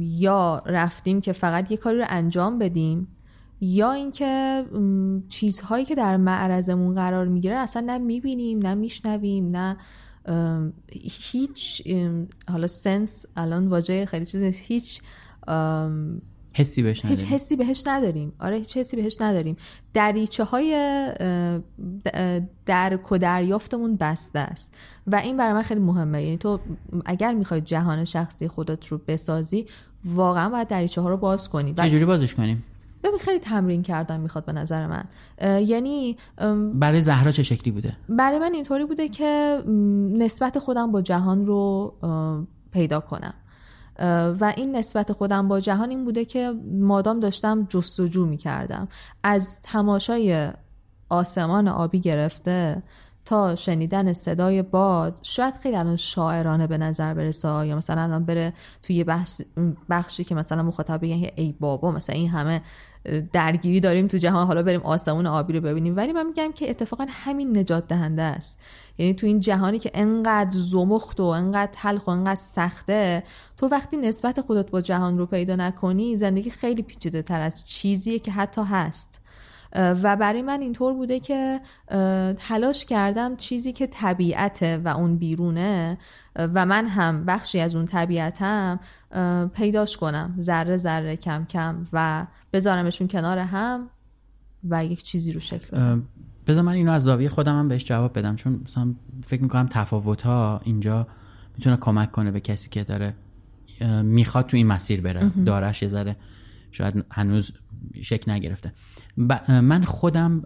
یا رفتیم که فقط یه کاری رو انجام بدیم یا اینکه چیزهایی که در معرضمون قرار می‌گیره اصلا نه می‌بینیم نه میشنویم نه هیچ حالا سنس الان واژه خیلی چیز. هیچ حسی بهش هیچ نداریم. حسی بهش نداریم. آره هیچ حسی بهش نداریم. دریچه های درک و دریافتمون بسته است. و این برای من خیلی مهمه. یعنی تو اگر می‌خوای جهان شخصی خودت رو بسازی واقعا باید دریچه ها رو باز کنی. چجوری بازش کنیم؟ ببین خیلی تمرین کردن می‌خواد به نظر من. یعنی برای زهرا چه شکلی بوده؟ برای من اینطوری بوده که نسبت خودم با جهان رو پیدا کنم. و این نسبت خودم با جهان این بوده که مادام داشتم جستجو می کردم از تماشای آسمان آبی گرفته تا شنیدن صدای باد شاید خیلی الان شاعرانه به نظر برسه یا مثلا الان بره توی بخشی که مثلا مخاطب بگن ای بابا مثلا این همه درگیری داریم تو جهان. حالا بریم آسمون آبی رو ببینیم. ولی من میگم که اتفاقا همین نجات دهنده است. یعنی تو این جهانی که انقدر زمخت و انقدر تلخ و انقدر سخته تو وقتی نسبت خودت با جهان رو پیدا نکنی زندگی خیلی پیچیده تر از چیزیه که حتی هست. و برای من اینطور بوده که تلاش کردم چیزی که طبیعته و اون بیرونه و من هم بخشی از اون طبیعتم پیداش کنم. ذره ذره کم کم و بذارمشون کنار هم و یک چیزی رو شکل بدم. بذار من اینو از زاویه خودم هم بهش جواب بدم. چون مثلا فکر می‌کنم تفاوت ها اینجا می‌تونه کمک کنه به کسی که داره می‌خواد تو این مسیر بره. دارش یه ذره شاید هنوز شک نگرفته. من خودم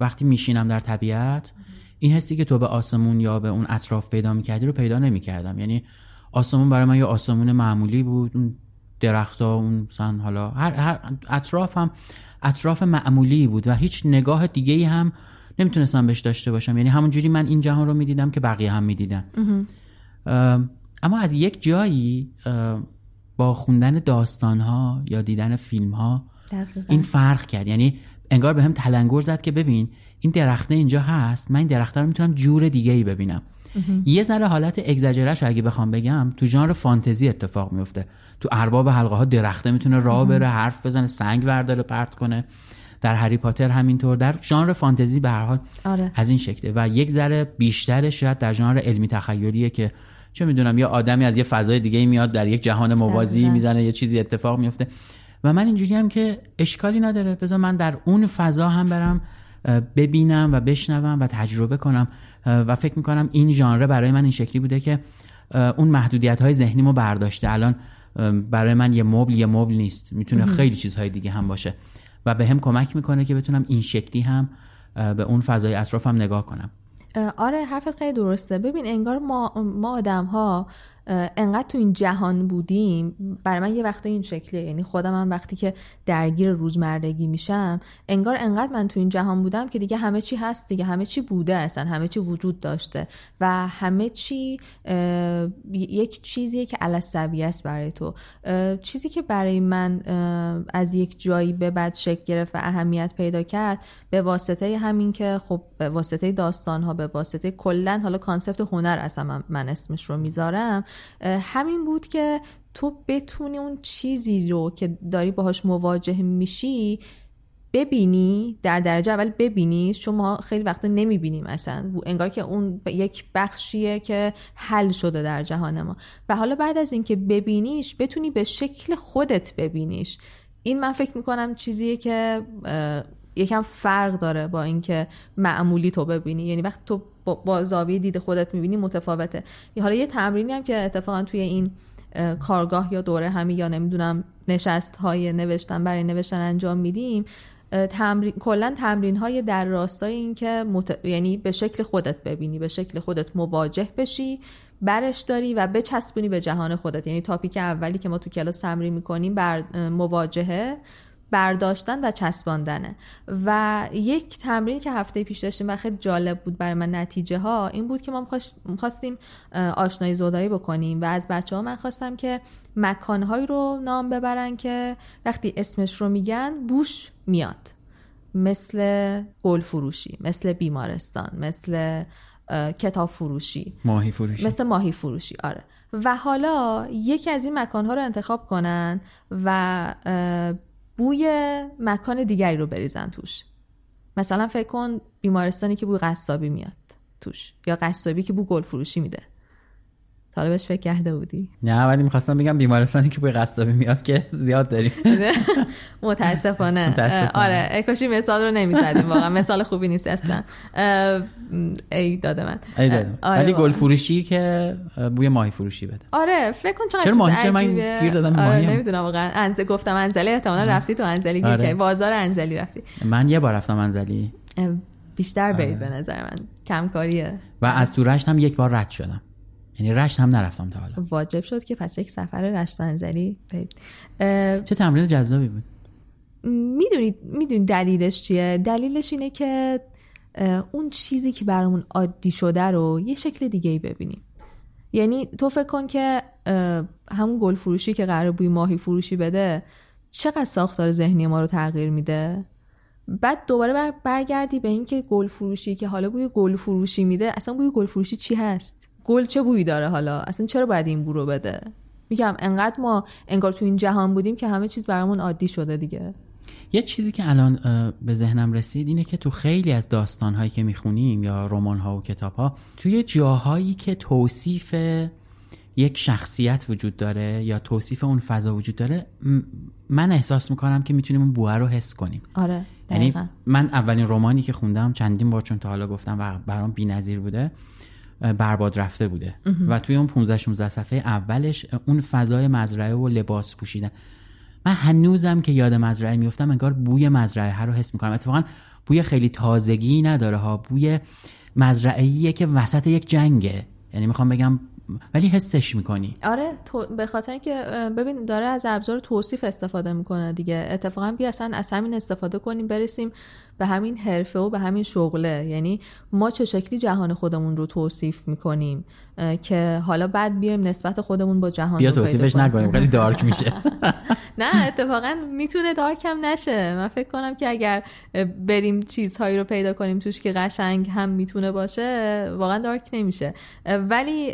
وقتی میشینم در طبیعت این حسی که تو به آسمون یا به اون اطراف پیدا می‌کردی رو پیدا نمی‌کردم. یعنی آسمون برای من یه آسمون معمولی بود اون درختها اون مثلا حالا هر, هر اطراف هم اطراف معمولی بود و هیچ نگاه دیگه ای هم نمی‌تونستم بهش داشته باشم. یعنی همون جوری من این جهان رو می‌دیدم که بقیه هم می‌دیدن. اما از یک جایی با خوندن داستان ها یا دیدن فیلم ها این فرق کرد. یعنی انگار به هم تلنگر زد که ببین این درخته اینجا هست من این درخته رو می‌تونم جور دیگه ای ببینم یه ذره حالت اگزاجرش اگه بخوام بگم تو ژانر فانتزی اتفاق میفته تو ارباب حلقه ها درخته می‌تونه راه بره حرف بزنه سنگ برداره پرت کنه. در هری پاتر همینطور در ژانر فانتزی به هر حال آره. از این شکله. و یک ذره بیشترش شاید در ژانر علمی تخیلیه که چه می‌دونم یا آدمی از یه فضای دیگه میاد در یک جهان موازی می‌زنه یه چیزی اتفاق میفته و من اینجوری هم که اشکالی نداره. بذار من در اون فضا هم برم ببینم و بشنوم و تجربه کنم. و فکر می‌کنم این ژانر برای من این شکلی بوده که اون محدودیت های ذهنیمو برداشته. الان برای من یه مبل یه مبل نیست. می‌تونه خیلی چیزهای دیگه هم باشه. و به هم کمک می‌کنه که بتونم این شکلی هم به اون فضای اطرافم نگاه کنم. آره حرفت خیلی درسته. ببین انگار ما, ما آدم ها انقدر تو این جهان بودیم برای من یه وقتا این شکلیه. یعنی خودم هم وقتی که درگیر روزمرگی میشم انگار انقدر من تو این جهان بودم که دیگه همه چی هست دیگه همه چی بوده اصلا همه چی وجود داشته و همه چی یک چیزیه که علصبی است برای تو. چیزی که برای من از یک جایی به بعد شکل گرفت و اهمیت پیدا کرد به واسطه همین که خب به واسطه داستان ها به واسطه کلا حالا کانسپت هنر اصلا من, اسمش رو می‌ذارم همین بود که تو بتونی اون چیزی رو که داری باهاش مواجه میشی ببینی در درجه اول ببینی چون ما خیلی وقتا نمی‌بینیم اصلا. انگار که اون یک بخشیه که حل شده در جهان ما. و حالا بعد از اینکه ببینیش بتونی به شکل خودت ببینیش. این من فکر می‌کنم چیزیه که یکم فرق داره با اینکه معمولی تو ببینی. یعنی وقتی تو با- با زاویه دید خودت می‌بینی متفاوته. حالا یه تمرینی هم که اتفاقا توی این اه، کارگاه یا دوره همی یا نمی‌دونم نشست های نوشتن برای نوشتن انجام میدیم تمرین کلا تمرین های در راستای این که مت... یعنی به شکل خودت ببینی به شکل خودت مواجه بشی برش داری و بچسبونی به جهان خودت. یعنی تاپیک اولی که ما تو کلاس تمرین می‌کنیم بر مواجهه. برداشتن و چسباندنه. و یک تمرین که هفته پیش داشتیم و خیلی جالب بود برای من نتیجه ها این بود که ما می‌خواستیم آشنایی زودایی بکنیم و از بچه ها من خواستم که مکانهایی رو نام ببرن که وقتی اسمش رو میگن بوش میاد. مثل گل فروشی مثل بیمارستان مثل کتاب فروشی ماهی فروشی مثل ماهی فروشی آره. و حالا یکی از این مکانها رو انتخاب کنن و بوی مکان دیگری رو بریزن توش. مثلا فکر کن بیمارستانی که بوی قصابی میاد توش یا قصابی که بوی گل فروشی میده. تا بهش فکر کرده بودی؟ نه ولی می‌خواستم بگم بیمارستانی که بوی قصابی میاد که زیاد داریم. متاسفانه. آره ای کاشی مثال رو نمی‌زدیم واقعا. مثال خوبی نیست اصلا. ای داده من. ای آره ولی. گل فروشی که بوی ماهی فروشی بده. آره فکر کن چرا ماهی؟ چرا من. گیر دادم آره ماهی هم؟ نمی‌دونم واقعا. انزه گفتم انزلی احتمالاً رفتی تو انزلی گیر آره. کردی. بازار انزلی رفتی. من یه بار رفتم منزلی اه، بیشتر برید آره. به نظر من. کمکاریه. و از تو رشت هم یک بار رد شدم. یعنی رشت هم نرفتم تا حالا. واجب شد که پس یک سفر رشت انزلی برید. چه تمرین جذابی بود. می‌دونید می‌دونید دلیلش چیه؟ دلیلش اینه که اون چیزی که برامون عادی شده رو یه شکل دیگه ای ببینیم. یعنی تو فکر کن که همون گل فروشی که قرار بوی ماهی فروشی بده چقدر ساختار ذهنی ما رو تغییر میده؟ بعد دوباره بر برگردی به اینکه گل فروشی که حالا بوی گل فروشی میده اصلا بوی گل فروشی چی هست؟ گل چه بویی داره حالا؟ اصلا چرا باید این بو رو بده؟ میگم انقدر ما انگار تو این جهان بودیم که همه چیز برامون عادی شده دیگه. یه چیزی که الان به ذهنم رسید اینه که تو خیلی از داستانهایی که می‌خونیم یا رمان‌ها و کتاب‌ها توی جاهایی که توصیف یک شخصیت وجود داره یا توصیف اون فضا وجود داره من احساس می‌کنم که می‌تونیم اون بوه رو حس کنیم. آره یعنی من اولین رمانی که خوندم چندین بار چون تا حالا گفتم و برام بی‌نظیر بوده برباد رفته بوده. و توی اون 15 16 صفحه اولش اون فضای مزرعه و لباس پوشیدن. من هنوزم که یاد مزرعه میفتم انگار بوی مزرعه رو حس می‌کنم. اتفاقا بوی خیلی تازگی نداره ها. بوی مزرعه‌ایه که وسط یک جنگه. یعنی می‌خوام بگم ولی حسش می‌کنی. آره تو به خاطر اینکه اه، ببین داره از ابزار توصیف استفاده می‌کنه دیگه. اتفاقا بیا اصلا از همین استفاده کنیم برسیم به همین حرفه و به همین شغله. یعنی ما چه شکلی جهان خودمون رو توصیف می‌کنیم؟ که حالا بعد بیایم نسبت خودمون با جهان بیا توصیفش کنیم. نکنیم خیلی دارک میشه. نه اتفاقا می‌تونه دارک هم نشه. من فکر کنم که اگر بریم چیزهایی رو پیدا کنیم توش که قشنگ هم می‌تونه باشه واقعا دارک نمیشه. ولی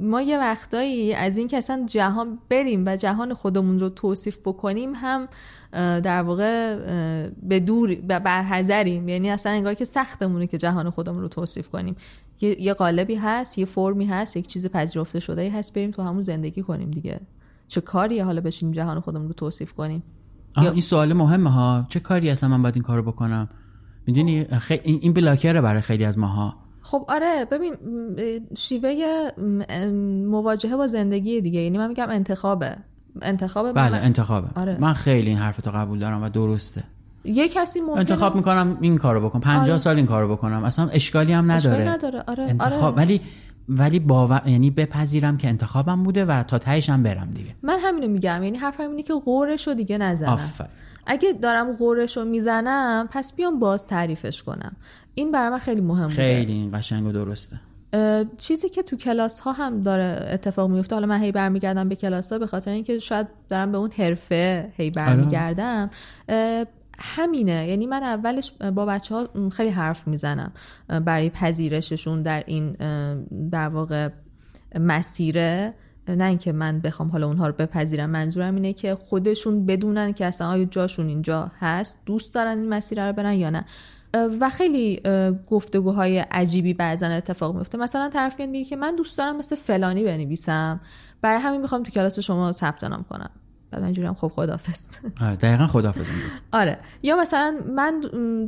ما یه وقتایی از این که اصلا جهان بریم و جهان خودمون رو توصیف بکنیم هم در واقع به دور برحذریم. یعنی اصلا انگار که سختمونه که جهان خودمون رو توصیف کنیم. یه قالبی هست یه فرمی هست یک چیز پذیرفته شده ای هست بریم تو همون زندگی کنیم دیگه. چه کاریه حالا بشینیم جهان خودمون رو توصیف کنیم؟ یا- این سوال مهمه ها. چه کاری اصلا من باید این کارو بکنم؟ می‌دونی خی... این بلاکره برای خیلی از ماها. خب آره ببین شیوه مواجهه با زندگی دیگه. یعنی من میگم انتخابه. انتخاب بله انتخابه. آره. من خیلی این حرفتو قبول دارم و درسته. یه کسی ممکنه انتخاب می‌کنم این کارو بکنم 50 آره. سال این کارو بکنم. اصلا اشکالی هم نداره. اشکالی نداره. آره انتخاب آره. ولی ولی باور یعنی بپذیرم که انتخابم بوده و تا تهش هم برم دیگه. من همینو میگم. یعنی حرفم اینه که قورش رو دیگه نزنم. آفر اگه دارم قورش رو می‌زنم پس بیام باز تعریفش کنم. این برای من خیلی مهم بوده. خیلی این قشنگ و درسته. چیزی که تو کلاس ها هم داره اتفاق میفته حالا من هی برمیگردم به کلاس ها به خاطر اینکه شاید دارم به اون حرفه هی برمیگردم. همینه. یعنی من اولش با بچه ها خیلی حرف می‌زنم. برای پذیرششون در این در واقع مسیره. نه اینکه من بخوام حالا اونها رو بپذیرم. منظورم اینه که خودشون بدونن که اصلا آیا جاشون اینجا هست. دوست دارن این مسیر رو برن یا نه. و خیلی گفتگوهای عجیبی بعضا اتفاق میفته مثلا طرف میاد میگه که من دوست دارم مثل فلانی بنویسم. برای همین می‌خوام تو کلاس شما ثبت نام کنم. بعد من اینجوریم خب خدافظ دقیقا میگم آره. یا مثلا من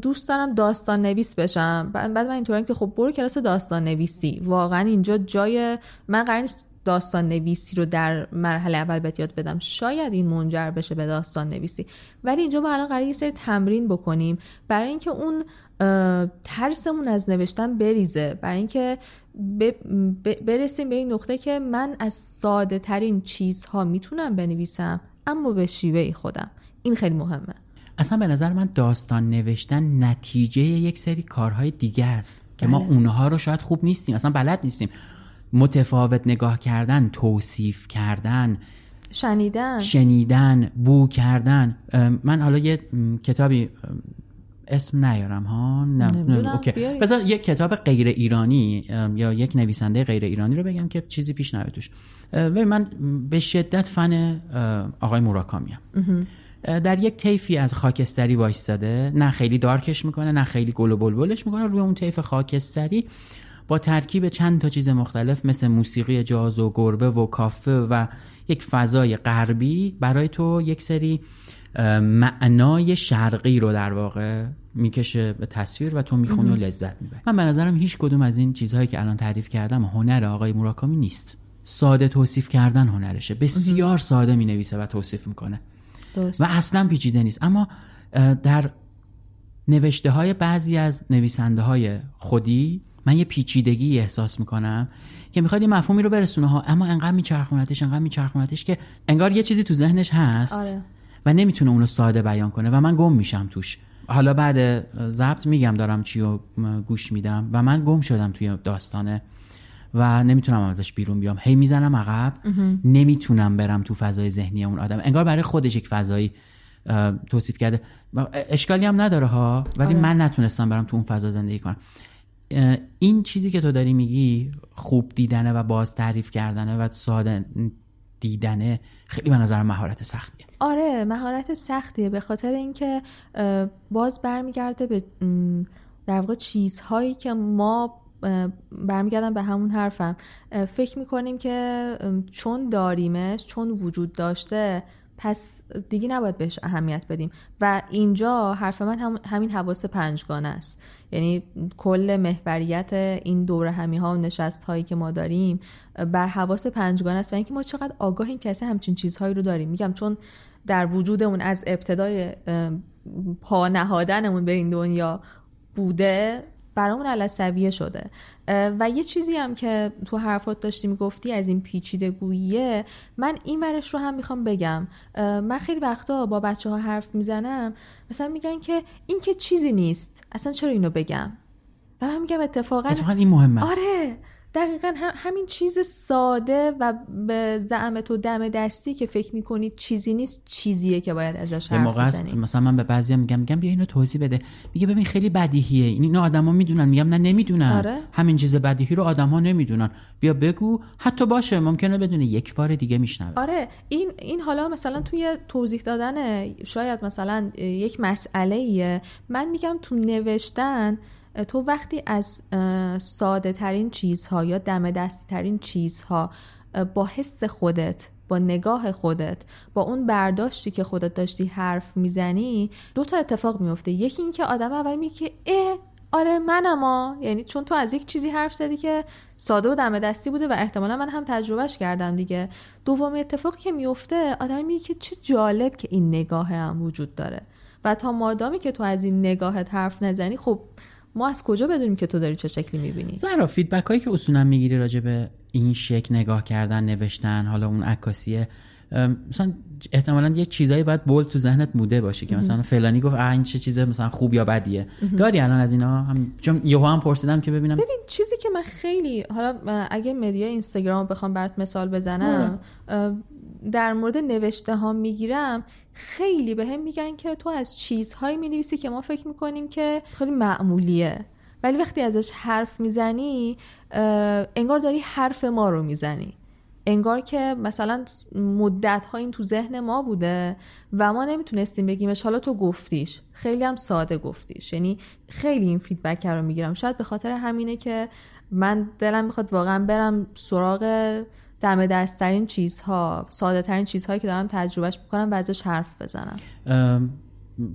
دوست دارم داستان نویس بشم. بعد من اینطوریم که خب برو کلاس داستان نویسی واقعا اینجا جای من قرار نیست داستان نویسی رو در مرحله اول بهت یاد بدم. شاید این منجر بشه به داستان نویسی ولی اینجا ما الان قرار یه سری تمرین بکنیم برای اینکه اون ترسمون از نوشتن بریزه. برای اینکه برسیم به این نقطه که من از ساده ترین چیزها می‌تونم بنویسم اما به شیوه خودم. این خیلی مهمه. اصلا به نظر من داستان نوشتن نتیجه یک سری کارهای دیگه است که ما بله. اونها رو شاید خوب نیستیم اصلا بلد نیستیم. متفاوت نگاه کردن توصیف کردن شنیدن. شنیدن بو کردن. ام، من حالا یه کتابی ام، اسم نیارم ها؟ نه اوکی. بذار یک کتاب غیر ایرانی ام، یا یک نویسنده غیر ایرانی رو بگم که چیزی پیش نیاد توش. ببین من به شدت فن آقای موراکامی در یک طیفی از خاکستری وایستاده. نه خیلی دارکش می‌کنه نه خیلی گل و بلبلش می‌کنه. روی اون طیف خاکستری با ترکیب چند تا چیز مختلف مثل موسیقی جاز و گربه و کافه و یک فضای غربی برای تو یک سری معنای شرقی رو در واقع می‌کشه به تصویر و تو می‌خونی و لذت می‌بری. من به نظرم هیچ کدوم از این چیزهایی که الان تعریف کردم هنر آقای موراکامی نیست. ساده توصیف کردن هنرشه. بسیار ساده می‌نویسه و توصیف می‌کنه. درست. و اصلا پیچیده نیست. اما در نوشته های بعضی از نویسنده های خودی من یه پیچیدگی احساس می‌کنم که می‌خواد یه مفهومی رو برسونه ها. اما انقدر میچرخونتش انقدر میچرخونتش که انگار یه چیزی تو ذهنش هست آره. و نمی‌تونه اونو ساده بیان کنه و من گم میشم توش. حالا بعد ضبط میگم دارم چی رو گوش میدم و من گم شدم توی داستانه و نمی‌تونم ازش بیرون بیام. هی می‌زنم عقب. نمی‌تونم برم تو فضای ذهنی اون آدم. انگار برای خودش یک فضایی اه، توصیف کرده. اشکالی هم نداره ها ولی من نتونستم برم تو اون فضا زندگی کنم. این چیزی که تو داری میگی خوب دیدنه و باز تعریف کردنه و ساده دیدنه خیلی به نظر مهارت سختیه. آره مهارت سختیه به خاطر اینکه باز برمیگرده به در واقع چیزهایی که ما برمیگردم به همون حرفم. فکر می‌کنیم که چون داریمش چون وجود داشته پس دیگه نباید بهش اهمیت بدیم. و اینجا حرف من هم همین حواس پنجگانه است. یعنی کل محوریت این دوره همی ها و نشست هایی که ما داریم بر حواس پنجگانه است و اینکه ما چقدر آگاهیم که اصلا همچین چیزهایی رو داریم. میگم چون در وجودمون از ابتدای پا نهادنمون به این دنیا بوده برامون علصویه شده. و یه چیزی هم که تو حرفات داشتی می‌گفتی از این پیچیده گوییه من این ورش رو هم می‌خوام بگم. من خیلی وقتا با بچه ها حرف می‌زنم مثلا میگن که این که چیزی نیست اصلا چرا اینو بگم؟ و من میگم اتفاقا اتفاقا این مهمه است. آره. دقیقا هم همین چیز ساده و به زعم تو دم دستی که فکر می‌کنید چیزی نیست چیزیه که باید ازش حرف بزنیم. مثلا من به بعضیا میگم میگم بیا اینو توضیح بده. میگه ببین خیلی بدیهیه. این اینو آدما می‌دونن. میگم نه نمی‌دونن. آره. همین چیز بدیهی رو آدما نمی‌دونن. بیا بگو. حتی باشه ممکنه بدونه. یک بار دیگه میشنوه. آره. این این حالا مثلا توی توضیح دادن شاید مثلا یک مسئله من میگم تو نوشتن تو وقتی از ساده ترین چیزها یا دم دستی ترین چیزها با حس خودت با نگاه خودت با اون برداشتی که خودت داشتی حرف می‌زنی دو تا اتفاق میفته یکی این که آدم اول میگه که اه آره منم یعنی چون تو از یک چیزی حرف زدی که ساده و دم دستی بوده و احتمالا من هم تجربهش کردم دیگه. دومی اتفاقی که میفته آدم میگه که چه جالب که این نگاه هم وجود داره. و تا مادامی که تو از این نگاهت حرف نزنی خب ما از کجا بدونیم که تو داری چه شکلی می‌بینی؟ زهرا فیدبک هایی که اصولا می‌گیری راجع به این شکل نگاه کردن نوشتن حالا اون عکاسیه مثلا احتمالا یه چیزایی باید بولد تو ذهنت موده باشه که مثلا فلانی گفت اه این چه چیزه مثلا خوب یا بدیه. داری الان از اینا هم چون یهو هم پرسیدم که ببینم. ببین چیزی که من خیلی حالا اگه مدیا اینستاگرام بخوام برات مثال بزنم اه، در مورد نوشته ها می‌گیرم خیلی به هم میگن که تو از چیزهایی می‌نویسی که ما فکر می‌کنیم که خیلی معمولیه. ولی وقتی ازش حرف می‌زنی انگار داری حرف ما رو می‌زنی. انگار که مثلا مدت ها این تو ذهن ما بوده و ما نمی‌تونستیم بگیمش حالا تو گفتیش. خیلی هم ساده گفتیش. یعنی خیلی این فیدبک رو می‌گیرم. شاید به خاطر همینه که من دلم می‌خواد واقعا برم سراغ دم دستترین چیزها ساده ترین چیزهایی که دارم تجربهش می‌کنم و ازش حرف بزنم.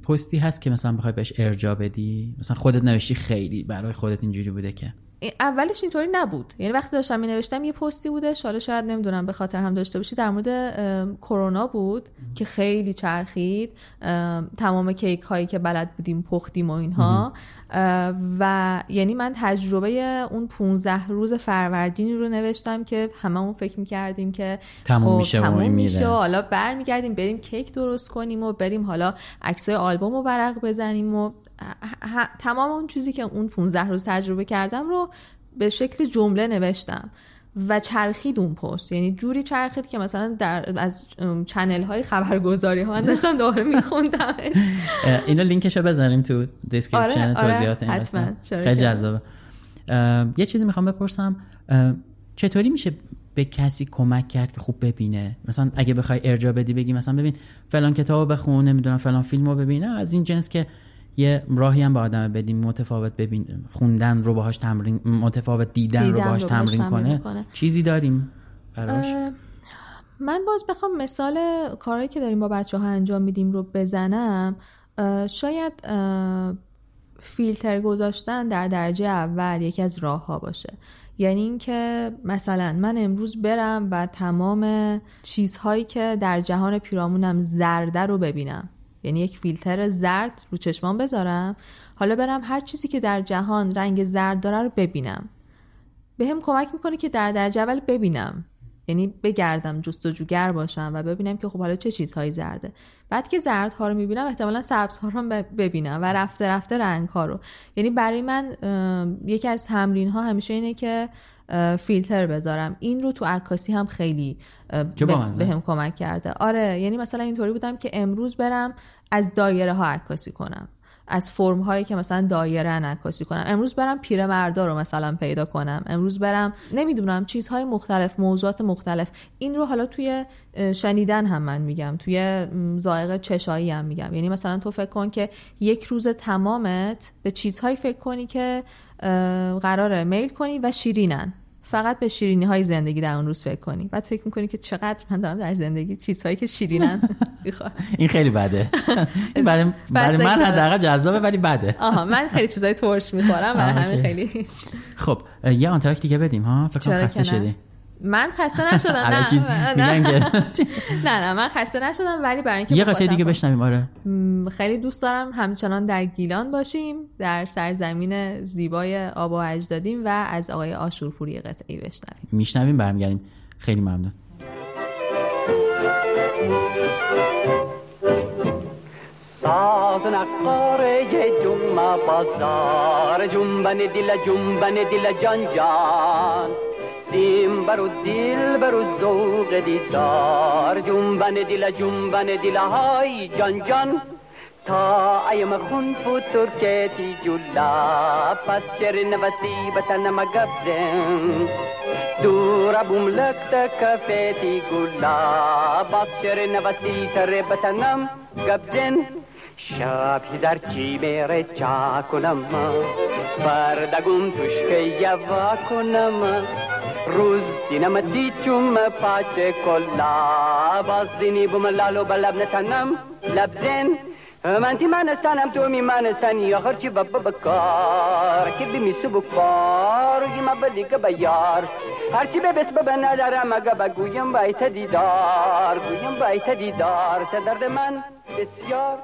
پستی هست که مثلا بخوای بهش ارجا بدی؟ مثلا خودت نوشتی خیلی برای خودت اینجوری بوده که. اولش اینطوری نبود. یعنی وقتی داشتم می نوشتم یه پستی بوده حالا شاید نمی‌دونم به خاطر هم داشته باشی. در مورد کرونا بود که خیلی چرخید. ام، تمام کیک هایی که بلد بودیم پختیم و اینها. و یعنی من تجربه اون 15 روز فروردینی رو نوشتم که هممون فکر می‌کردیم که تموم خب میشه تموم. میشه و حالا برمیگردیم بریم کیک درست کنیم و بریم حالا عکسای آلبوم رو ورق بزنیم و تمام اون چیزی که اون 15 روز تجربه کردم رو به شکل جمله نوشتم و چرخید اون پست یعنی جوری چرخید که مثلا در از channel های خبرگزاری ها من داشتم دوباره میخوندم اینو لینکشو بذاریم تو description آره، آره، توضیحات این حتما. قسمت. چرا خیلی؟ جذابه یه چیزی می‌خوام بپرسم چطوری میشه به کسی کمک کرد که خوب ببینه مثلا اگه بخوای ارجاع بدی بگی مثلا ببین فلان کتابو بخون نمی‌دونم فلان فیلمو ببین نه، از این جنس که یه راهی هم به آدم بدیم متفاوت ببین خوندن رو باهاش تمرین متفاوت دیدن, رو دیدن باهاش رو باهاش تمرین تمرین کنه. کنه. چیزی داریم براش؟ من باز بخوام مثال کارهایی که داریم با بچه ها انجام میدیم رو بزنم. اه، شاید اه، فیلتر گذاشتن در درجه اول یکی از راه ها باشه. یعنی اینکه مثلا من امروز برم و تمام چیزهایی که در جهان پیرامونم زرده رو ببینم. یعنی یک فیلتر زرد رو چشمان بذارم. حالا برم هر چیزی که در جهان رنگ زرد داره رو ببینم. به هم کمک می‌کنه که در درجه اول ببینم. یعنی بگردم جستجوگر باشم و ببینم که خب حالا چه چیزهایی زرده. بعد که زردها رو می‌بینم احتمالا سبزها رو هم ب- ببینم و رفته رفته رنگ ها رو. یعنی برای من یکی از تمرین ها همیشه اینه که فیلتر بذارم. این رو تو عکاسی هم خیلی به. هم کمک کرده. آره یعنی مثلا اینطوری بودم که امروز برم از دایره ها عکاسی کنم. از فرم هایی که مثلا دایره عکاسی کنم. امروز برم پیرمردا رو مثلا پیدا کنم. امروز برم نمی‌دونم چیزهای مختلف موضوعات مختلف. این رو حالا توی شنیدن هم من میگم. توی ذائقه چشایی هم میگم. یعنی مثلا تو فکر کن که یک روز تمامت به چیزهایی فکر کنی که قراره میل کنی و شیرینن. فقط به شیرینی های زندگی در اون روز فکر کنی. بعد فکر می‌کنی که چقدر من دارم در زندگی چیزهایی که شیرینن می‌خوام. این خیلی بده. برای, برای من. حداقل جذابه ولی بده. آها من خیلی چیزای ترش می‌خورم برای همین. خیلی. خب یه آنتراک دیگه بدیم ها؟ فکر کنم خسته؟ شدی. من خسته نشدم نه نه. نه. نه من خسته نشدم ولی برای اینکه یه قطعه دیگه بشنویم آره. خیلی دوست دارم همچنان در گیلان باشیم در سرزمین زیبای آب و اجدادیم و از آقای آشورپوری قطعی بشنویم. میشنویم برمیگردیم. خیلی ممنون. ساز نقاره جمعه بازار جنبن دل جنبن دل جان جان. سیم برو دل برو ذوق دیدار. جنبن دل جنبن دل های جان جان. تا ایم خون فتور کتی جلا پس چر نفسی بتن مگبزن دورا بوم لکت کفتی گلا باز چر نفسی تر بتنم گبزن شب در چی میره چا کنم؟ بردگم توش یوا کنم؟ روز چوم پاچه کلا. دینی بوم لالو بلب نتنم. لبزن من تی منستانم تو می منستانی آخر چی بابا بکار که بی میسو بکار گی ما بلیگ بیار هرچی به بس بابا ندارم اگه بگویم بایت دیدار. گویم بایت دیدار. ته درد من بسیار.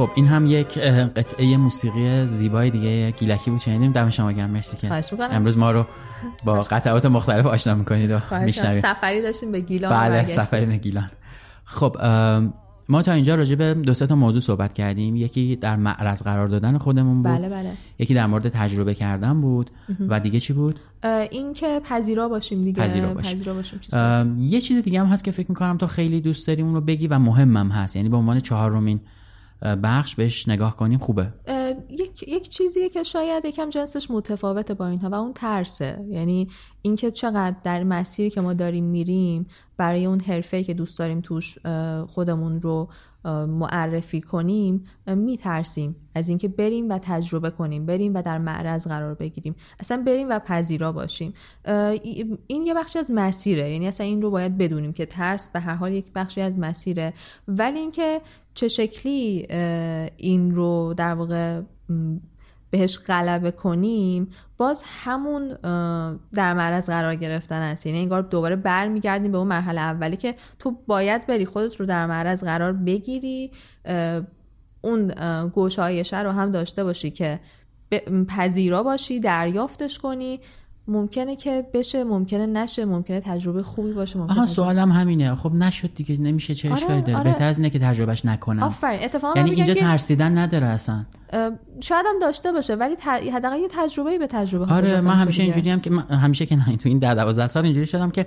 خب این هم یک قطعه موسیقی زیبای دیگه گیلکی بود شنیدیم؟ دم شما گرم مرسی که. امروز ما رو با قطعات مختلف آشنا می‌کنید و میشنوید. سفری داشتیم به گیلان بله برگشتیم. سفر به گیلان. خب ما تا اینجا راجع به دو تا موضوع صحبت کردیم. یکی در معرض قرار دادن خودمون بود. بله بله. یکی در مورد تجربه کردن بود. و دیگه چی بود؟ این که پذیرا باشیم دیگه. پذیرا باشیم. پذیرا باشیم یه چیز دیگه هم هست که فکر می‌کنم تو خیلی دوست داری اون رو بگی و مهمم هست. یعنی به عنوان چهارمین بخش بهش نگاه کنیم خوبه. یک یک چیزیه که شاید یکم جنسش متفاوته با اینها و اون ترسه. یعنی اینکه چقدر در مسیری که ما داریم میریم برای اون حرفه که دوست داریم توش خودمون رو معرفی کنیم میترسیم از اینکه بریم و تجربه کنیم بریم و در معرض قرار بگیریم. اصلا بریم و پذیرا باشیم. این یه بخشی از مسیره. یعنی اصلا این رو باید بدونیم که ترس به هر حال یک بخشی از مسیره. ولی اینکه چه شکلی این رو در واقع بهش غلبه کنیم؟ باز همون در معرض قرار گرفتن است. یعنی انگار دوباره برمیگردیم به اون مرحله اولی که تو باید بری خودت رو در معرض قرار بگیری اون اه، گشایشه رو هم داشته باشی که پذیرا باشی دریافتش کنی. ممکنه که بشه ممکنه نشه ممکنه تجربه خوبی باشه ممکنه آها سوالم همینه خب نشد دیگه نمیشه چه آره، اشکالی داره آره. بهتر از اینه که تجربهش نکنم آفرین اتفاقا یعنی اینجا که- ترسیدن نداره اصلا شاید هم داشته باشه ولی ت... حداقل یه تجربه به تجربه آره من میشه همیشه. اینجوری هم که من همیشه که نه تو این ده 12 سال اینجوری شدم که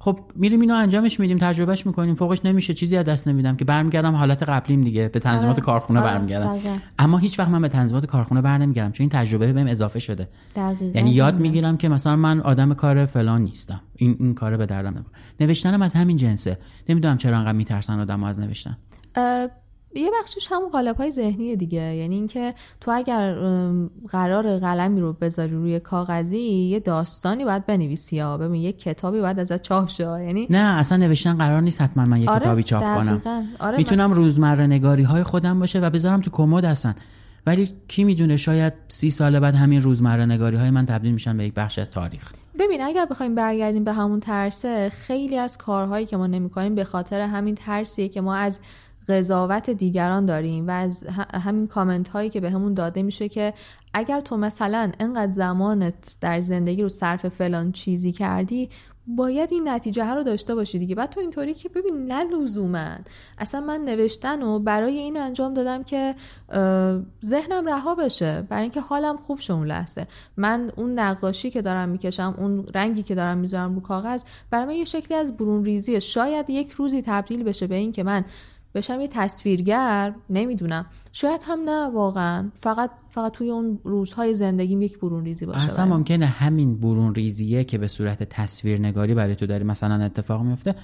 خب میریم اینو انجامش میدیم تجربهش می‌کنیم فوقش نمیشه چیزی از دست نمیدم که برمیگردم حالت قبلیم دیگه. به تنظیمات آره، کارخونه آره، برمیگردم. دقیقاً. اما هیچ وقت من به تنظیمات کارخونه بر نمیگردم چون این تجربه بهم اضافه شده. دقیقاً. یعنی یاد. می‌گیرم که مثلا من آدم کار فلان نیستم. این این کار به دردم نمی‌خوره. نوشتنم از همین جنسه. نمی‌دونم چرا انقدر میترسن آدم از نوشتن. یه بخشش همون قالب های ذهنی دیگه. یعنی اینکه تو اگر قرار قلمی رو بذاری روی کاغذی یه داستانی باید بنویسی ها. ببین یه کتابی باید ازت چاپ شه. یعنی نه اصلا نوشتن قرار نیست حتما من یه آره، کتابی چاپ کنم. دقیقاً. آره، می‌تونم روزمره نگاری های خودم باشه و بذارم تو کمد هستن. ولی کی می‌دونه شاید سی سال بعد همین روزمره نگاری های من تبدیل میشن به یک بخش از تاریخ. ببین اگر بخوایم برگردیم به همون ترسه خیلی از کارهایی که ما نمی‌کنیم به خاطر همین ترسیه که ما از قضاوت دیگران داریم و از همین کامنت هایی که به همون داده میشه که اگر تو مثلا انقدر زمانت در زندگی رو صرف فلان چیزی کردی باید این نتیجه ها رو داشته باشی دیگه. بعد تو اینطوری که ببین نه لزوما اصلا من نوشتن و برای این انجام دادم که ذهنم رها بشه. برای اینکه حالم خوب شه اون لحظه. من اون نقاشی که دارم می‌کشم اون رنگی که دارم می‌ذارم رو کاغذ برای من یه شکلی از برون ریزیه شاید یک روزی تبدیل بشه به این که من بشم یه تصویرگر؟ نمی‌دونم. شاید هم نه واقعا. فقط فقط توی اون روزهای زندگیم یک برون ریزی باشه. اصلا برام. ممکنه همین برون ریزیه که به صورت تصویر نگاری برای تو داری مثلا اتفاق میفته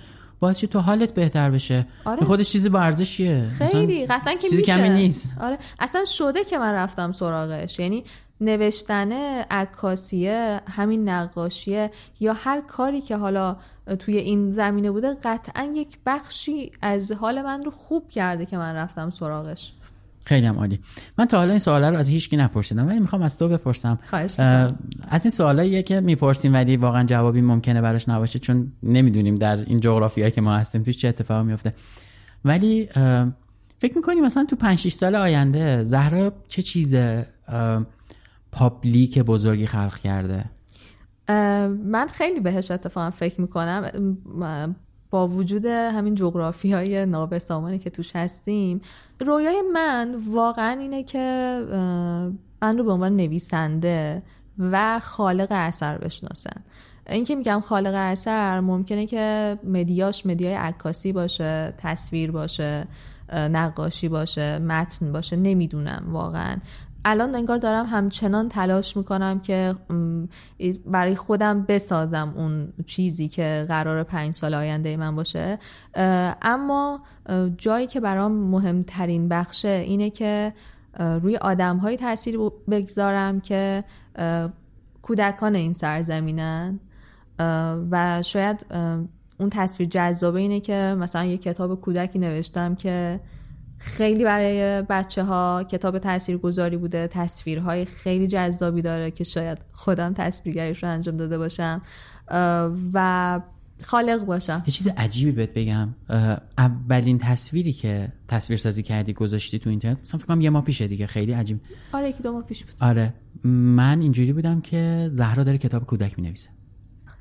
باعث شه تو حالت بهتر بشه. آره. به خودش چیزی با ارزشیه خیلی قطعا که چیزی میشه. کمی نیست. آره. اصلا شده که من رفتم سراغش. یعنی نوشتن عکاسیه همین نقاشیه یا هر کاری که حالا توی این زمینه بوده قطعا یک بخشی از حال من رو خوب کرده که من رفتم سراغش. خیلی هم عالی. من تا حالا این سوالا رو از هیچکی نپرسیدم ولی می‌خوام از تو بپرسم. از این سوالاییه که می‌پرسیم ولی واقعا جوابی ممکنه براش نباشه چون نمی‌دونیم در این جغرافیایی که ما هستیم توش چه اتفاقی میفته ولی فکر می‌کنی مثلا تو 5 6 سال آینده زهرا چه چیز public بزرگی خلق کرده. من خیلی بهش اتفاقا فکر می‌کنم. با وجود همین جغرافیای نابسامانی که توش هستیم رویای من واقعا اینه که من رو به عنوان نویسنده و خالق اثر بشناسن. این که میگم خالق اثر ممکنه که media ش media ی عکاسی باشه تصویر باشه نقاشی باشه متن باشه نمی‌دونم واقعا. الان انگار دارم همچنان تلاش می‌کنم که برای خودم بسازم اون چیزی که قرار پنج سال آینده من باشه. اما جایی که برام مهمترین بخشه اینه که روی آدم های تاثیر بگذارم که کودکان این سرزمینن. و شاید اون تصویر جذابه اینه که مثلا یه کتاب کودکی نوشتم که خیلی برای بچه ها کتاب تاثیرگذاری بوده تصویرهای خیلی جذابی داره که شاید خودم تصویرگریش رو انجام داده باشم. و خالق باشم. یه چیز عجیبی بهت بگم. اولین تصویری که تصویر سازی کردی گذاشتی تو اینترنت؟ مثلا فکر کنم یه ماه پیشه دیگه. خیلی عجیب. آره یکی دو ماه پیش بود. آره. من اینجوری بودم که زهرا داره کتاب کودک می‌نویسه.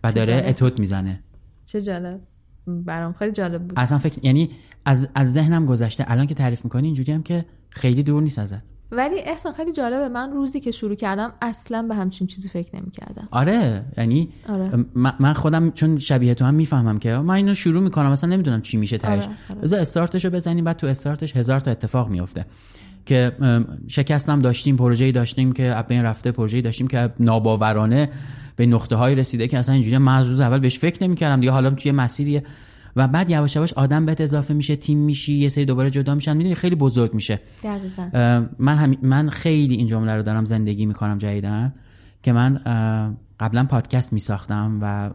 و داره. اتود می‌زنه. چه جالب. برام خیلی جالب بود. اصلا فکر یعنی از از ذهنم گذشته. الان که تعریف می‌کنی اینجوری هم که خیلی دور نیست ازت. ولی احسان خیلی جالبه. من روزی که شروع کردم اصلا به همچین چیزی فکر نمی‌کردم. آره یعنی آره. من خودم چون شبیه تو هم می‌فهمم که من اینو شروع می‌کنم اصلا نمی‌دونم چی میشه تهش. آره، آره. بذار استارتشو بزنیم بعد تو استارتش هزار تا اتفاق میفته که شکستم داشتیم پروژه‌ای داشتیم که بین رفته پروژه‌ای داشتیم که ناباورانه به نقطه های رسیده که اصلا اینجوری من از روز اول بهش فکر نمی‌کردم. دیگه حالا توی مسیریه و بعد یواش یواش آدم بهت اضافه میشه تیم میشی یه سری دوباره جدا میشن می‌دونی خیلی بزرگ میشه. دقیقا. من هم من خیلی این جمله رو دارم زندگی می‌کنم جدیدن که من قبلا پادکست میساختم و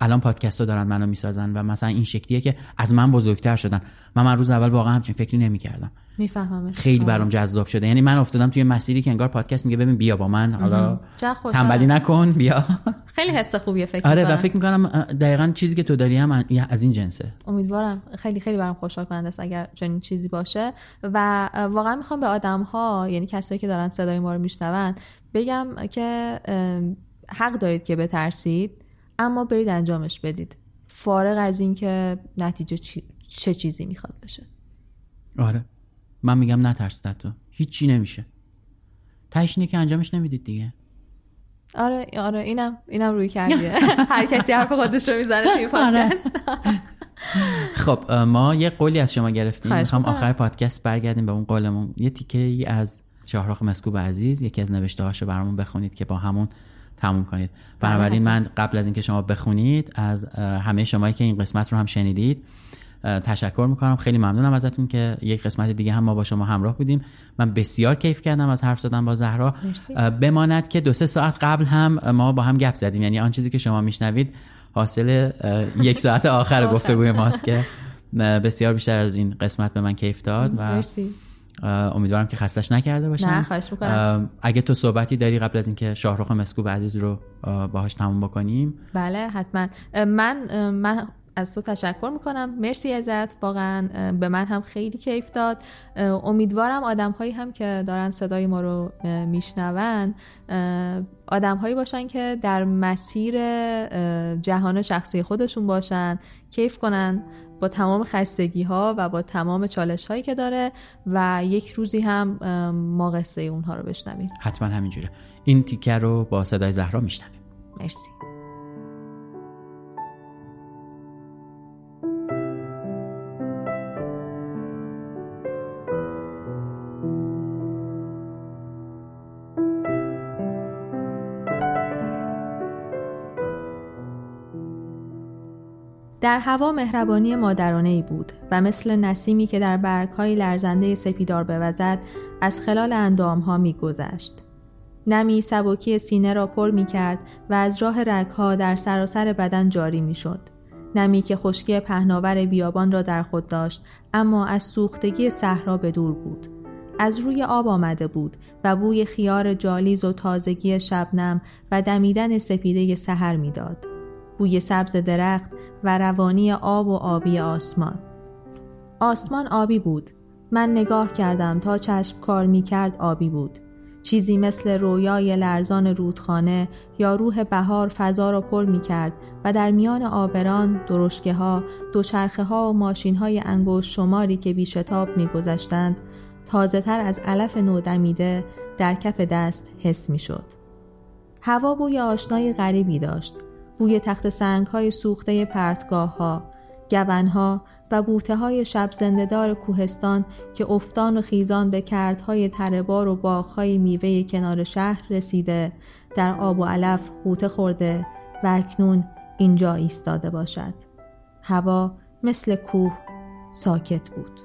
الان پادکست رو دارن منو می‌سازن و مثلا این شکلیه که از من بزرگتر شدن. من من روز اول واقعا همچین فکری نمی‌کردم. میفهممش. خیلی برام جذاب شده. یعنی من افتادم توی مسیری که انگار پادکست میگه ببین بیا با من. حالا. تنبلی نکن بیا. خیلی حس خوبیه فکر آره و. فکر می‌کنم دقیقا چیزی که تو داری هم از این جنسه. امیدوارم. خیلی خیلی برام خوشحال کننده است اگر چنین چیزی باشه. و واقعا می‌خوام به آدم ها یعنی کسایی که دارن صدای ما رو میشنون بگم که حق دارید که بترسید اما برید انجامش بدید. فارغ از اینکه نتیجه چی- چه چیزی می‌خواد بشه. آره. من میگم نترس تو هیچی نمیشه. تهش که انجامش نمی‌دید دیگه. آره آره اینم اینم روی کردیه. هر کسی حرف خودش رو می‌زنه توی آره. پادکست. خب ما یه قولی از شما گرفتیم. می‌خوام. آخر پادکست برگردیم به اون قولمون. یه تیکه ای از شاهرخ مسکوب عزیز یکی از نوشته هاشو برامون بخونید که با همون تموم کنید. بنابراین من قبل از اینکه شما بخونید از همه شمایی که این قسمت رو هم شنیدید تشکر می‌کنم. خیلی ممنونم ازتون که یک قسمت دیگه هم ما با شما همراه بودیم. من بسیار کیف کردم از حرف زدن با زهرا. مرسی. بماند که دو سه ساعت قبل هم ما با هم گپ زدیم. یعنی آن چیزی که شما میشنوید حاصل یک ساعت آخر گفتگوی ماست که بسیار بیشتر از این قسمت به من کیف داد و مرسی. امیدوارم که خستش نکرده باشم نه، خواهش می‌کنم. اگه تو صحبتی داری قبل از اینکه شاهرخ مسکوب عزیز رو اه، باهاش تموم بکنیم. بله حتما. من من از تو تشکر می‌کنم. مرسی ازت. واقعا به من هم خیلی کیف داد. امیدوارم آدم هایی هم که دارن صدای ما رو میشنون آدم هایی باشن که در مسیر جهان شخصی خودشون باشن کیف کنن با تمام خستگی ها و با تمام چالش هایی که داره و یک روزی هم ما قصه اونها رو بشنویم. حتما همینجوره. این تیکه رو با صدای زهرا میشنویم. مرسی. در هوا مهربانی مادرانه ای بود و مثل نسیمی که در برگهای لرزنده سپیدار بوزد از خلال اندامها می گذشت. نمی سبکی سینه را پر می کرد و از راه رگها در سراسر بدن جاری می شد. نمی که خشکی پهناور بیابان را در خود داشت اما از سوختگی صحرا به دور بود. از روی آب آمده بود و بوی خیار جالیز و تازگی شبنم و دمیدن سپیده سحر می‌داد. بوی سبز درخت و روانی آب و آبی آسمان. آسمان آبی بود. من نگاه کردم تا چشم کار می کرد آبی بود. چیزی مثل رویای لرزان رودخانه یا روح بهار فضا را پر می کرد و در میان آبران، درشکه ها، دوچرخه ها و ماشین های انگوش شماری که بیشتاب می گذشتند، تازه تر از علف نودمیده در کف دست حس می شد. هوا بوی آشنای غریبی داشت. بوی تخت سنگ های سوخته پرتگاه ها، گون ها و بوته های شب زندهدار کوهستان که افتان و خیزان به کردهای تربار و باغهای میوه کنار شهر رسیده در آب و علف غوطه خورده و اکنون اینجا ایستاده باشد. هوا مثل کوه ساکت بود.